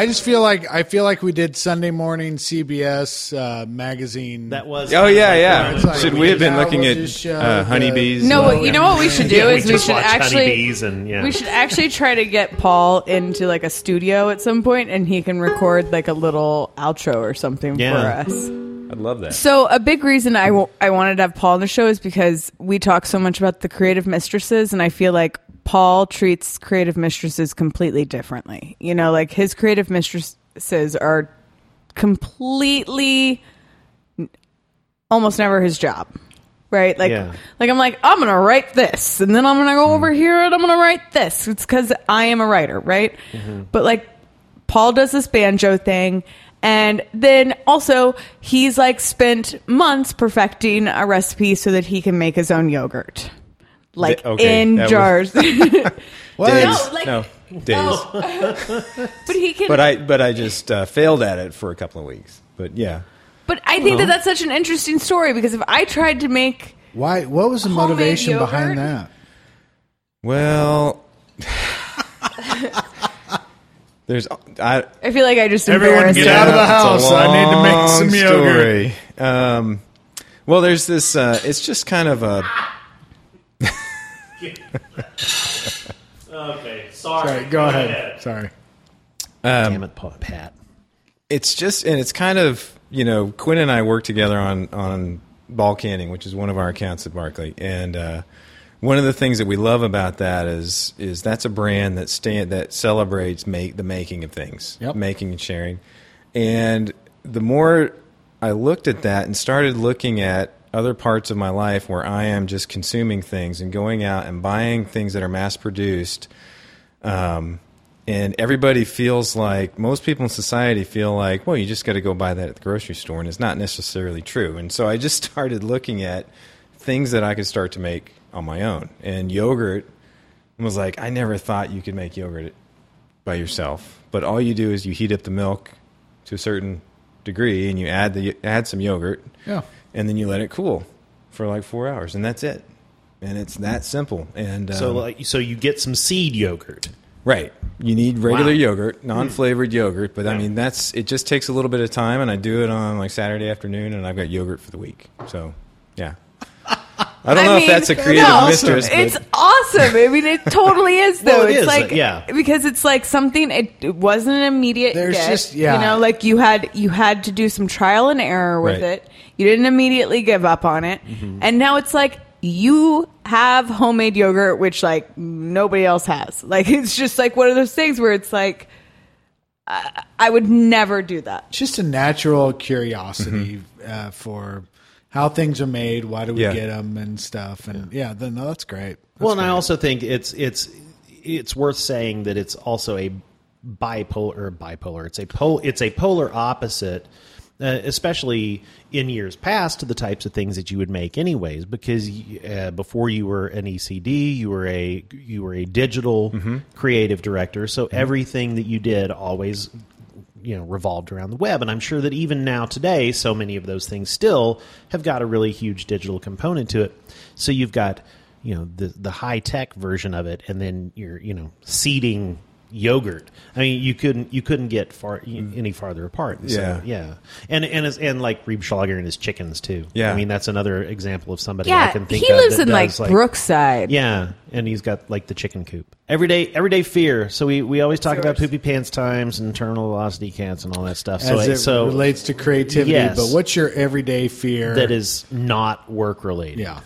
I just feel like I feel like we did Sunday morning CBS uh, magazine. That was. Oh yeah, yeah. It's like Should we we have been now looking will at uh, honeybees? No, Well, you know what we should do Yeah, is we just should actually and yeah. we should actually try to get Paul into like a studio at some point and he can record like a little outro or something Yeah. for us. I'd love that. So a big reason I I wanted to have Paul on the show is because we talk so much about the creative mistresses, and I feel like Paul treats creative mistresses completely differently. You know, like his creative mistresses are completely almost never his job. Right? Like Yeah. like I'm like, I'm gonna write this and then I'm gonna go over here and I'm gonna write this. It's cause I am a writer, right? Mm-hmm. But like Paul does this banjo thing. And then also, he's like spent months perfecting a recipe so that he can make his own yogurt. Like Th- okay, in that was- jars. but Days. No, like- no, days. he can. But I but I just uh, failed at it for a couple of weeks. But yeah. but I think that that's such an interesting story because if I tried to make. Why? What was the Homemade motivation yogurt? behind that? Well, there's I. I feel like I just Everyone embarrassed get out of the It's house. I need to make some long yogurt. story. Um, well, there's this. Uh, it's just kind of a. Okay, sorry. Sorry, go ahead. Sorry. Damn it, Pa- Pat. it's just and it's kind of you know Quinn and I work together on on ball canning, which is one of our accounts at Barkley, and uh, one of the things that we love about that is is that's a brand that stand that celebrates make the making of things, Yep. making and sharing, and the more I looked at that and started looking at other parts of my life where I am just consuming things and going out and buying things that are mass produced um, and everybody feels like most people in society feel like, well, you just got to go buy that at the grocery store, and it's not necessarily true. And so I just started looking at things that I could start to make on my own. And yogurt was like, I never thought you could make yogurt by yourself, but all you do is you heat up the milk to a certain degree, and you add the add some yogurt, Yeah. And then you let it cool for like four hours, and that's it. And it's that simple. And So um, like, so you get some seed yogurt. Right. You need regular Wow. yogurt, non-flavored yogurt, but I mean that's it. Just takes a little bit of time, and I do it on like Saturday afternoon, and I've got yogurt for the week. So, yeah. I don't know mean, if that's a creative no, mistress, but It's awesome. I mean, it totally is though. Well, it it's is, like yeah. because it's like something. It, it wasn't an immediate. There's get, just- yeah. You know, like you had you had to do some trial and error with Right. it. You didn't immediately give up on it, Mm-hmm. and now it's like you have homemade yogurt, which like nobody else has. Like it's just like one of those things where it's like. I, I would never do that. It's just a natural curiosity uh, for how things are made, why do we Yeah. get them, and stuff. And yeah, then no, that's great. Well, and I also think it's it's it's worth saying that it's also a bipolar or bipolar. It's a pol it's a polar opposite, uh, especially in years past to the types of things that you would make anyways. Because uh, before you were an ECD, you were a you were a digital creative director. So everything that you did always you know revolved around the web. And i'm sure that even now today so many of those things still have got a really huge digital component to it. So you've got you know the the high tech version of it and then you're you know seeding yogurt i mean you couldn't you couldn't get far mm-hmm. any farther apart So, Yeah. yeah and and as, and like Reeb Schlager and his chickens too Yeah. i mean that's another example of somebody i Yeah, can think of. he of lives that in like, does, Brookside. yeah, and he's got like the chicken coop. Everyday everyday fear. So we, we always talk about poopy pants times and terminal velocity cats and all that stuff. So As it so relates to creativity, Yes. but what's your everyday fear that is not work related. Yeah.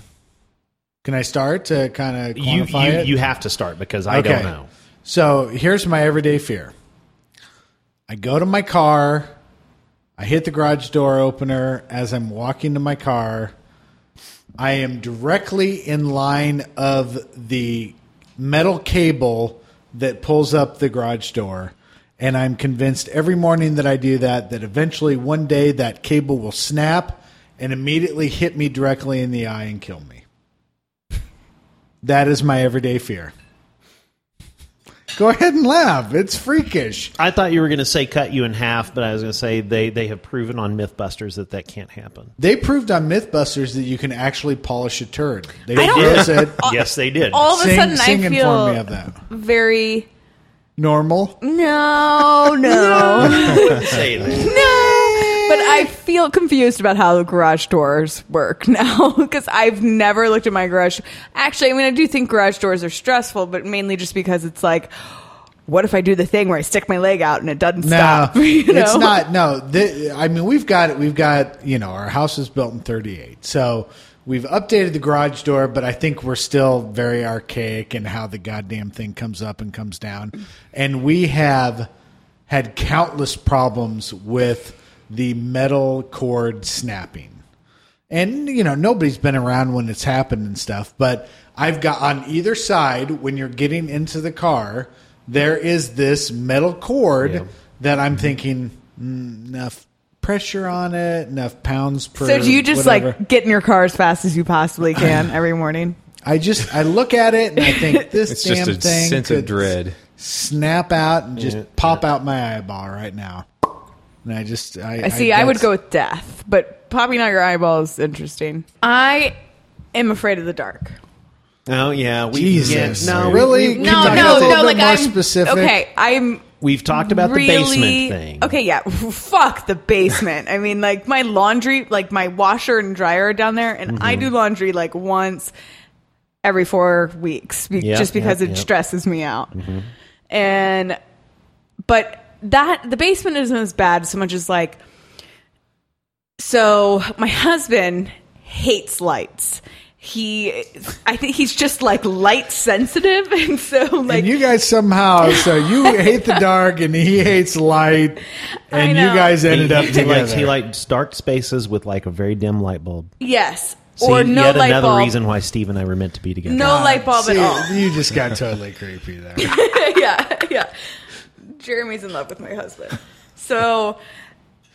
Can I start to kind of You quantify you, it? you have to start because I don't know. So here's my everyday fear. I go to my car. I hit the garage door opener as I'm walking to my car. I am directly in line of the metal cable that pulls up the garage door. And I'm convinced every morning that I do that, that eventually one day that cable will snap and immediately hit me directly in the eye and kill me. That is my everyday fear. Go ahead and laugh. It's freakish. I thought you were going to say cut you in half, but I was going to say they, they have proven on MythBusters that that can't happen. They proved on MythBusters that you can actually polish a turd. They I don't- did said, yes, they did. All of a sing, sudden, sing I inform feel me of that. very Normal. no, no, say that. no. But I feel confused about how the garage doors work now because I've never looked at my garage. Actually, I mean, I do think garage doors are stressful, but mainly just because it's like, what if I do the thing where I stick my leg out and it doesn't No, stop? you know? it's not. No, Th- I mean we've got we've got you know our house was built in '38, so we've updated the garage door, but I think we're still very archaic in how the goddamn thing comes up and comes down, and we have had countless problems with the metal cord snapping. And you know nobody's been around when it's happened and stuff, but I've got on either side when you're getting into the car, there is this metal cord that I'm thinking mm, enough pressure on it, enough pounds per. So do you just whatever. like get in your car as fast as you possibly can every morning? I just I look at it and I think this It's damn just a thing sense of could dread. snap out and just pop out my eyeball right now. And I just I, I see. I, would go with death, but popping out your eyeball is interesting. I am afraid of the dark. Oh yeah, we Jesus, yeah, no, really? we- Can No, you talk a no, no. Like more I'm specific? Okay, I'm We've talked about really, the basement thing. Okay, yeah. Fuck the basement. I mean, like my laundry, like my washer and dryer are down there, and I Mm-hmm. do laundry like once every four weeks, be- Yep, just because yep, it yep. stresses me out. And but that the basement isn't as bad so much as like. So my husband hates lights. He, I think he's just like light sensitive, and so like and you guys somehow so you hate the dark and he hates light and you guys ended he, up he together. likes he likes dark spaces with like a very dim light bulb. yes, See, or no yet light another bulb. reason why Steve and I were meant to be together. No light bulb See, at all. You just got totally creepy there. yeah, yeah. Jeremy's in love with my husband. So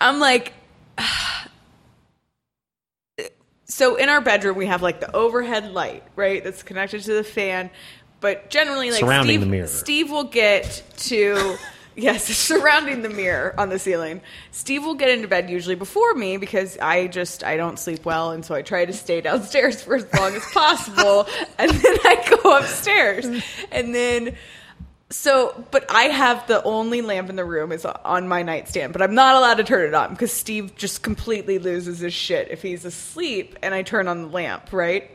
I'm like, so in our bedroom we have like the overhead light, right? That's connected to the fan. But generally, like Surrounding Steve, the mirror. Steve will get to yes, surrounding the mirror on the ceiling. Steve will get into bed usually before me because I just I don't sleep well, and so I try to stay downstairs for as long as possible, and then I go upstairs, and then so, but I have the only lamp in the room is on my nightstand, but I'm not allowed to turn it on because Steve just completely loses his shit if he's asleep and I turn on the lamp, right?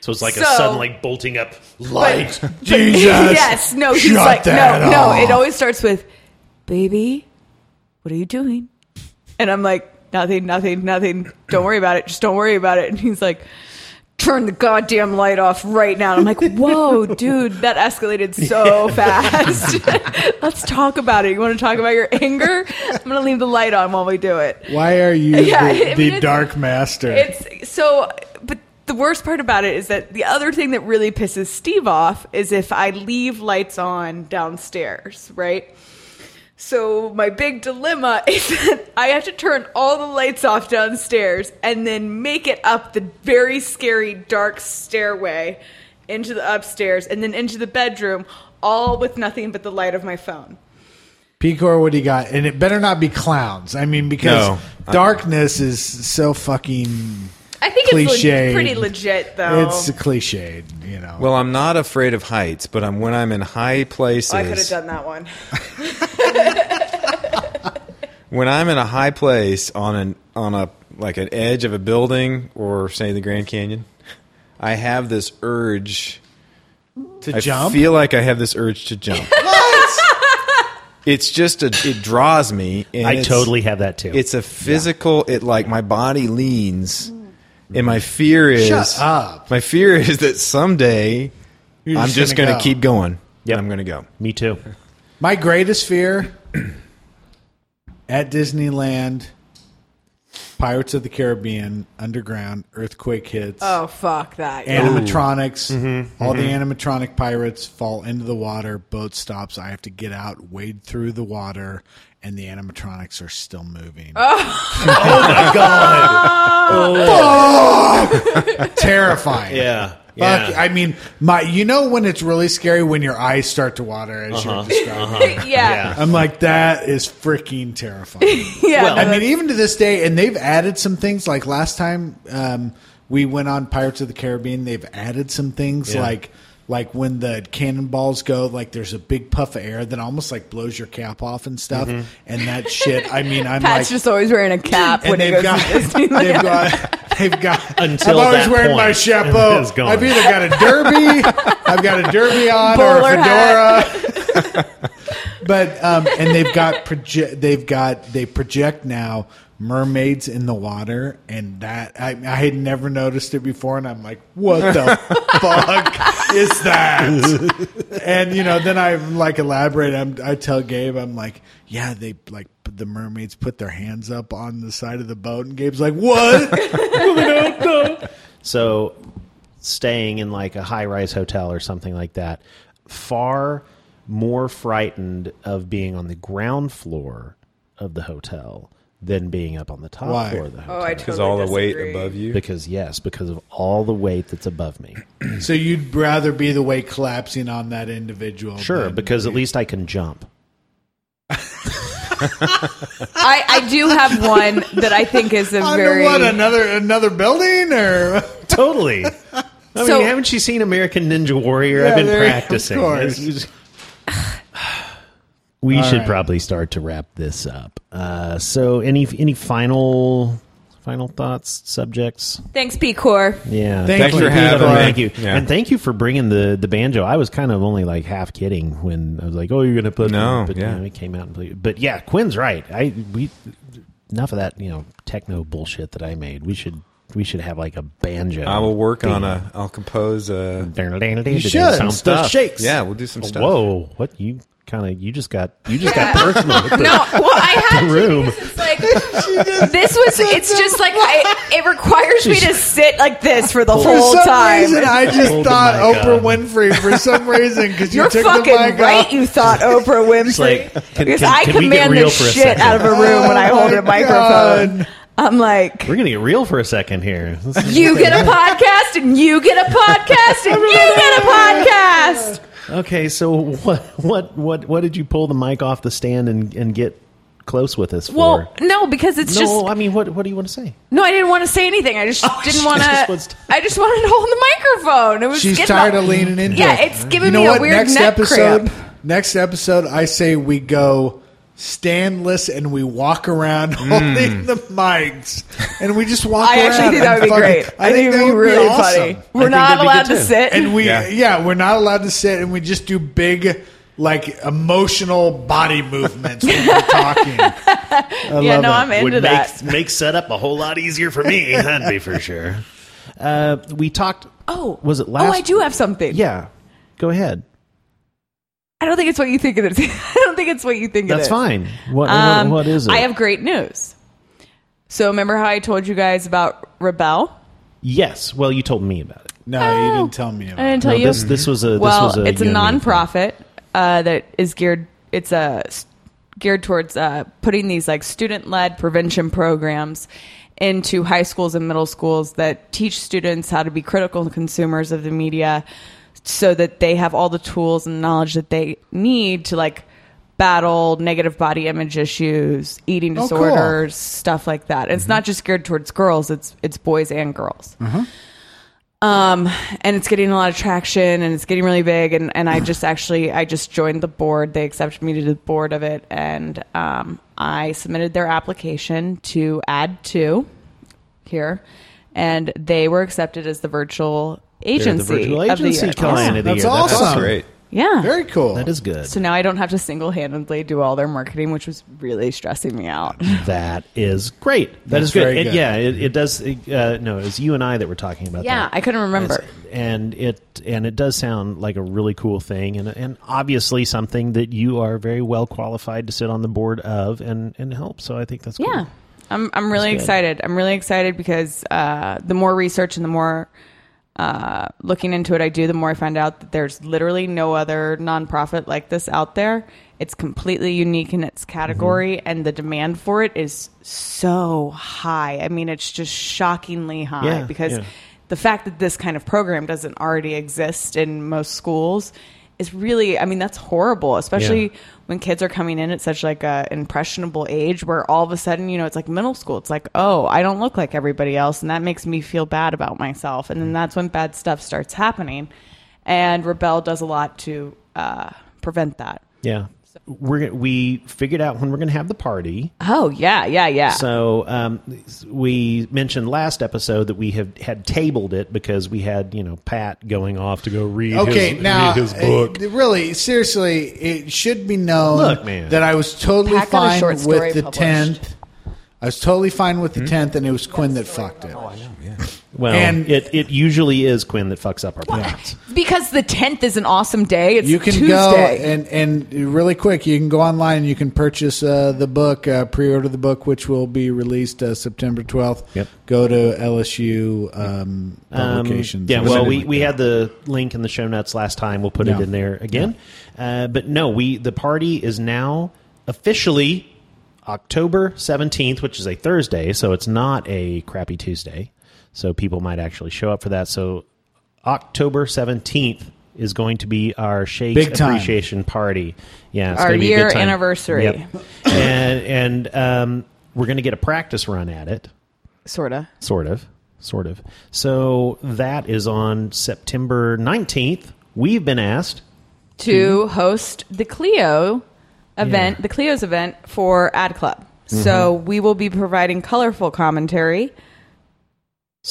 So it's like So- a sudden like bolting up light. But- Jesus, yes, no, he's shut like, that no, no. It always starts with, baby, what are you doing? And I'm like, nothing, nothing, nothing. Don't worry about it. Just don't worry about it. And he's like, turn the goddamn light off right now. And I'm like, whoa, dude, that escalated so fast. Let's talk about it. You want to talk about your anger? I'm going to leave the light on while we do it. Why are you Yeah, I the, mean, the dark master? It's so, but the worst part about it is that the other thing that really pisses Steve off is if I leave lights on downstairs, right? So my big dilemma is that I have to turn all the lights off downstairs and then make it up the very scary dark stairway into the upstairs and then into the bedroom all with nothing but the light of my phone. Picor, what do you got? And it better not be clowns. I mean, because No. darkness is so fucking. I think it's Cliched. le- pretty legit though. It's a cliche, you know. Well, I'm not afraid of heights, but I'm when I'm in high places. Oh, I could have done that one. when I'm in a high place on an on a like an edge of a building or say the Grand Canyon, I have this urge. to I jump. I feel like I have this urge to jump. It's just a it draws me. And I totally have that too. It's a physical. It like my body leans, and my mm-hmm. fear is Shut up. My fear is that someday You're I'm just going gonna go. keep going. Yeah, I'm going to go. Me too. My greatest fear at Disneyland, Pirates of the Caribbean, underground, earthquake hits, Oh fuck that! Yeah. animatronics, Mm-hmm, all the animatronic pirates fall into the water, boat stops, I have to get out, wade through the water, and the animatronics are still moving. Oh, oh my God. oh, Terrifying. Yeah. Fuck, I mean, my you know when it's really scary when your eyes start to water as Uh-huh. you're describing. yeah, I'm like, that is freaking terrifying. yeah. Well, I mean, even to this day, and they've added some things. Like last time um, we went on Pirates of the Caribbean, they've added some things Yeah. like like when the cannonballs go, like there's a big puff of air that almost like blows your cap off and stuff, Mm-hmm. and that shit. I mean, I'm Pat's like. just always wearing a cap when he they've goes got, to Disneyland. they've got, they've got. Until I'm always that wearing my chapeau. I've either got a derby, I've got a derby on, Bowler or a fedora. but um, and they've got project. They've got they project now mermaids in the water, and that I, I had never noticed it before, and I'm like, what the fuck is that? and you know, then I like elaborate. I'm, I tell Gabe, I'm like, yeah, they like the mermaids put their hands up on the side of the boat, and Gabe's like, what? So, staying in like a high rise hotel or something like that, far more frightened of being on the ground floor of the hotel than being up on the top Why? floor of the hotel. Oh, I Because totally all the weight disagree. above you. because yes, because of all the weight that's above me. so you'd rather be the weight collapsing on that individual? Sure, than- because at least I can jump. I, I do have one that I think is a Under very what another another building or Totally. I mean, So- haven't you seen American Ninja Warrior? Yeah, I've been there- of practicing. course. It's- we All should right. probably start to wrap this up. Uh, so, any any final final thoughts, subjects? thanks, P Core. Yeah, Thank Thanks you, for having me. Thank you, Yeah. and thank you for bringing the the banjo. I was kind of only like half kidding when I was like, "Oh, you're gonna put No, but yeah. you know, it came out and played. But yeah, Quinn's right. I we enough of that you know techno bullshit that I made. We should we should have like a banjo. I will work on a. I'll compose a. You should. Some Stuff stuff. shakes. Yeah, we'll do some stuff. Whoa! What you kind of you just got you just got personal. with the- No, well, I had to room. because It's like this was. It's just like I, it requires me to sit like this for the For whole time. reason, I just Hold thought Oprah up. Winfrey for some reason because you You're took fucking the mic right. off. You thought Oprah Winfrey like, can- because can- I can we command real the shit out of a room when I Oh hold a microphone. God. I'm like, We're gonna get real for a second here. You get a podcast, and you get a podcast, and you get a podcast. Okay, so what what what what did you pull the mic off the stand and and get close with us for? Well, no, because it's no, just I mean, what what do you want to say? no. I didn't want to say anything. I just oh, didn't want to. I just wanted to hold the microphone. It was She's getting tired all- of leaning into Yeah, it. it's giving you know me a weird next neck episode, cramp. next episode, I say we go standless and we walk around Hmm. holding the mics, and we just walk. I around actually think that and would be fucking- great. I, think it would be that really awesome. funny. We're think not allowed to too. sit. And we, Yeah. yeah. we're not allowed to sit, and we just do big, like emotional body movements when we're talking. I yeah, love no, it. I'm into Would that. make make setup a whole lot easier for me. That'd be for sure. Uh, we talked. Oh, was it last? Oh, I do have something. Yeah, go ahead. I don't think it's what you think it is. I don't think it's what you think it That's is. fine. What, Um, what, what is it? I have great news. So remember how I told you guys about Rebel? yes. Well, you told me about it. No, Oh. you didn't tell me about it. I didn't it. tell No, you. this this was a well, was a it's a you and nonprofit uh, that is geared. It's a s- geared towards uh, putting these like student-led prevention programs into high schools and middle schools that teach students how to be critical consumers of the media, so that they have all the tools and knowledge that they need to like battle negative body image issues, eating Oh, cool. disorders, stuff like that. It's not just geared towards girls; it's it's boys and girls. Um, and it's getting a lot of traction and it's getting really big. And, and I just actually, I just joined the board. They accepted me to the board of it. And, um, I submitted their application to add to here and they were accepted as the virtual They're agency, the virtual of the agency year. client of the That's year. awesome. That's great. Yeah. Very cool. That is good. So now I don't have to single handedly do all their marketing, which was really stressing me out. That is great. That That's is good. very It- good. yeah, it, it does. Uh, no, it was you and I that were talking about that. Yeah, that. I couldn't remember. It's- and it and it does sound like a really cool thing, and and obviously something that you are very well qualified to sit on the board of and and help. So I think that's cool. Yeah, I'm I'm really excited. I'm really excited because uh, the more research and the more uh, looking into it I do, the more I find out that there's literally no other nonprofit like this out there. It's completely unique in its category, Mm-hmm. and the demand for it is so high. I mean, it's just shockingly high Yeah, because yeah. the fact that this kind of program doesn't already exist in most schools is really i mean that's horrible especially Yeah. when kids are coming in at such like a impressionable age where all of a sudden you know it's like middle school it's like oh i don't look like everybody else and that makes me feel bad about myself and then that's when bad stuff starts happening and rebel does a lot to uh, prevent that Yeah. We're we figured out when we're going to have the party. oh yeah yeah yeah So um, we mentioned last episode that we have had tabled it because we had you know Pat going off to go read Okay, his, now read his book. uh, really, seriously, it should be known Look, man. that I was totally Pat fine with the published. tenth. I was totally fine with Hmm? the tenth, and it was Quinn that fucked it. Yeah. Well, and- it, it usually is Quinn that fucks up our plans. because the 10th is an awesome day it's You can Tuesday. go and and really quick, you can go online and you can purchase uh, the book, uh, pre-order the book, which will be released uh, September twelfth. Yep. Go to LSU um, Um, publications. yeah, well, we, we had the link in the show notes last time. We'll put it Yeah. in there again. Uh, but no, we the party is now officially October seventeenth, which is a Thursday, so it's not a crappy Tuesday. So people might actually show up for that. So October seventeenth is going to be our Shakes Big time. appreciation party. Yeah, it's Our gonna be a year good time. anniversary. Yep. and and um, we're going to get a practice run at it. sort of Sort of. Sort of. So that is on September 19th. We've been asked. to host the Clio event, the Clio's event for Ad Club. So Mm-hmm. we will be providing colorful commentary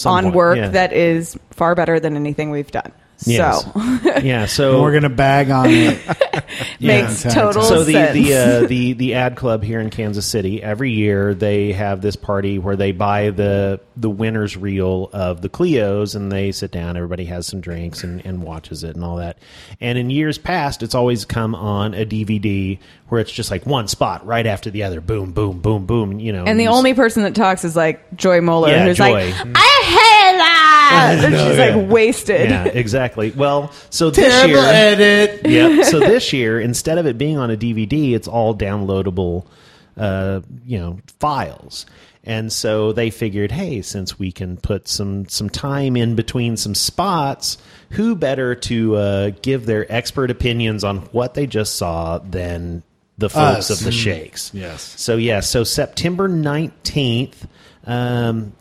on work yeah. that is far better than anything we've done. Yes. So yeah, And so we're gonna bag on it. makes Yeah. total so the sense. the uh, the the ad club here in Kansas City every year they have this party where they buy the the winners reel of the Clios and they sit down everybody has some drinks and, and watches it and all that and in years past it's always come on a DVD where it's just like one spot right after the other boom boom boom boom you know and the only person that talks is like Joy Moeller, Yeah, who's Joy. like, I hate that. And she's yeah. like wasted. yeah exactly well so this Terrible year edit. yep. So this year, instead of it being on a DVD, it's all downloadable, uh, you know, files. And so they figured, hey, since we can put some some time in between some spots, who better to uh, give their expert opinions on what they just saw than the folks Us. of the Shakes? Yes. So yeah, so September nineteenth. Um,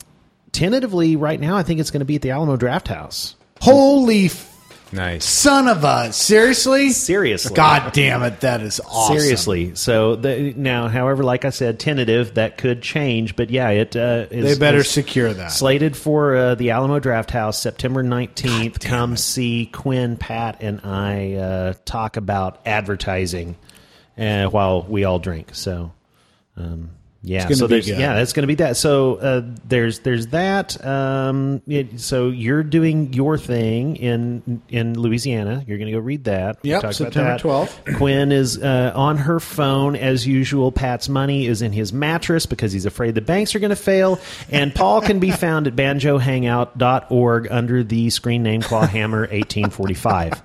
tentatively, right now, I think it's going to be at the Alamo Drafthouse. Holy f- Nice. son of a! Seriously? Seriously. God damn it! That is awesome. Seriously. So the, now, however, like I said, tentative that could change, but yeah, it uh, is. They better is secure that. Slated for uh, the Alamo Drafthouse, September nineteenth. Come see Quinn, Pat, and I uh, talk about advertising uh, while we all drink. So, um, Yeah, so there's good. yeah, that's going to be that. So uh, there's there's that. Um, it, so you're doing your thing in in Louisiana. You're going to go read that. Yep, September 12th. Quinn is uh, on her phone as usual. Pat's money is in his mattress because he's afraid the banks are going to fail. And Paul can be found at banjohangout.org under the screen name Clawhammer 1845.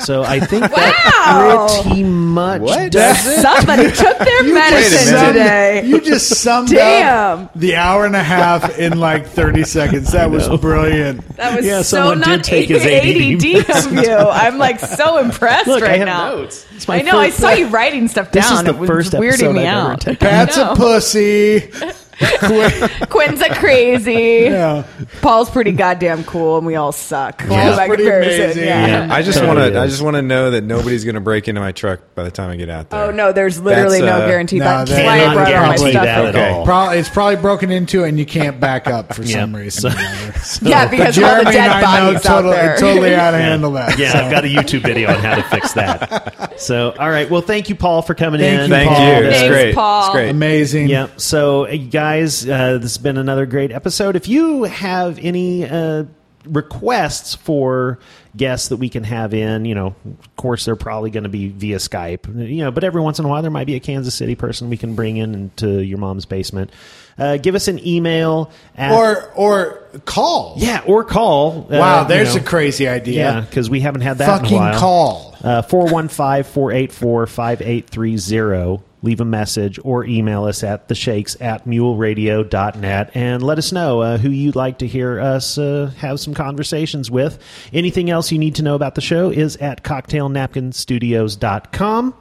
So I think Wow. that pretty much What? does it. Somebody took their medicine minute. today. You just summed Damn. up the hour and a half in like 30 seconds. That was brilliant. That was Yeah, so someone did not take his ADD of you. I'm like so impressed Look, I right have now. notes. It's my I know. I first- saw you writing stuff down. This is the it was first weirding episode me I've ever out. taken. Pat's a pussy. Quinn's a crazy. Yeah. Paul's pretty goddamn cool, and we all suck. Paul's By pretty comparison, amazing. Yeah. I just Totally want to. I just want to know that nobody's going to break into my truck by the time I get out there. Oh no, there's literally That's, no uh, guarantee. no, That's they why I cannot brought all my guarantee stuff. that at Okay. all. Probably, it's probably broken into and you can't back up for some reason. So- or another. Yeah, because all Jeremy the dead and I know bodies totally, out there. totally how to handle that. Yeah, so. I've got a YouTube video on how to fix that. So, all right. Well, thank you, Paul, for coming Thank in. you, Thank Paul. you. That's Thanks, great. Paul. It's great. Amazing. Yep. So, uh, you guys, uh, this has been another great episode. If you have any uh, requests for guests that we can have in, you know, of course, they're probably going to be via Skype, you know, but every once in a while there might be a Kansas City person we can bring in into your mom's basement. Uh, give us an email at, Or or call. yeah, or call. uh, Wow, you there's know. a crazy idea. Yeah, because we haven't had that in a Fucking call. Uh, 415-484-5830. Leave a message or email us at theshakes at muleradio.net and let us know uh, who you'd like to hear us uh, have some conversations with. Anything else you need to know about the show is at cocktailnapkinstudios.com.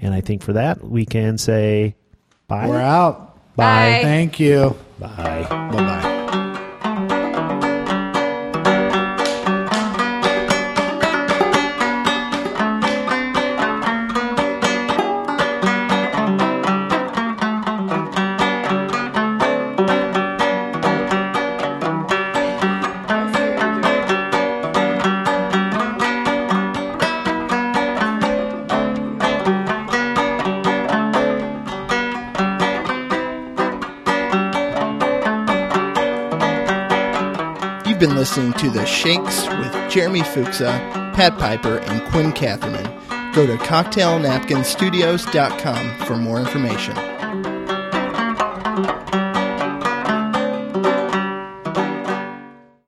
And I think for that, we can say bye. We're out. Bye. Thank you. Bye. Bye bye. Listening to The Shakes with Jeremy Fuchsa, Pat Piper, and Quinn Catherman. Go to cocktailnapkinstudios.com for more information.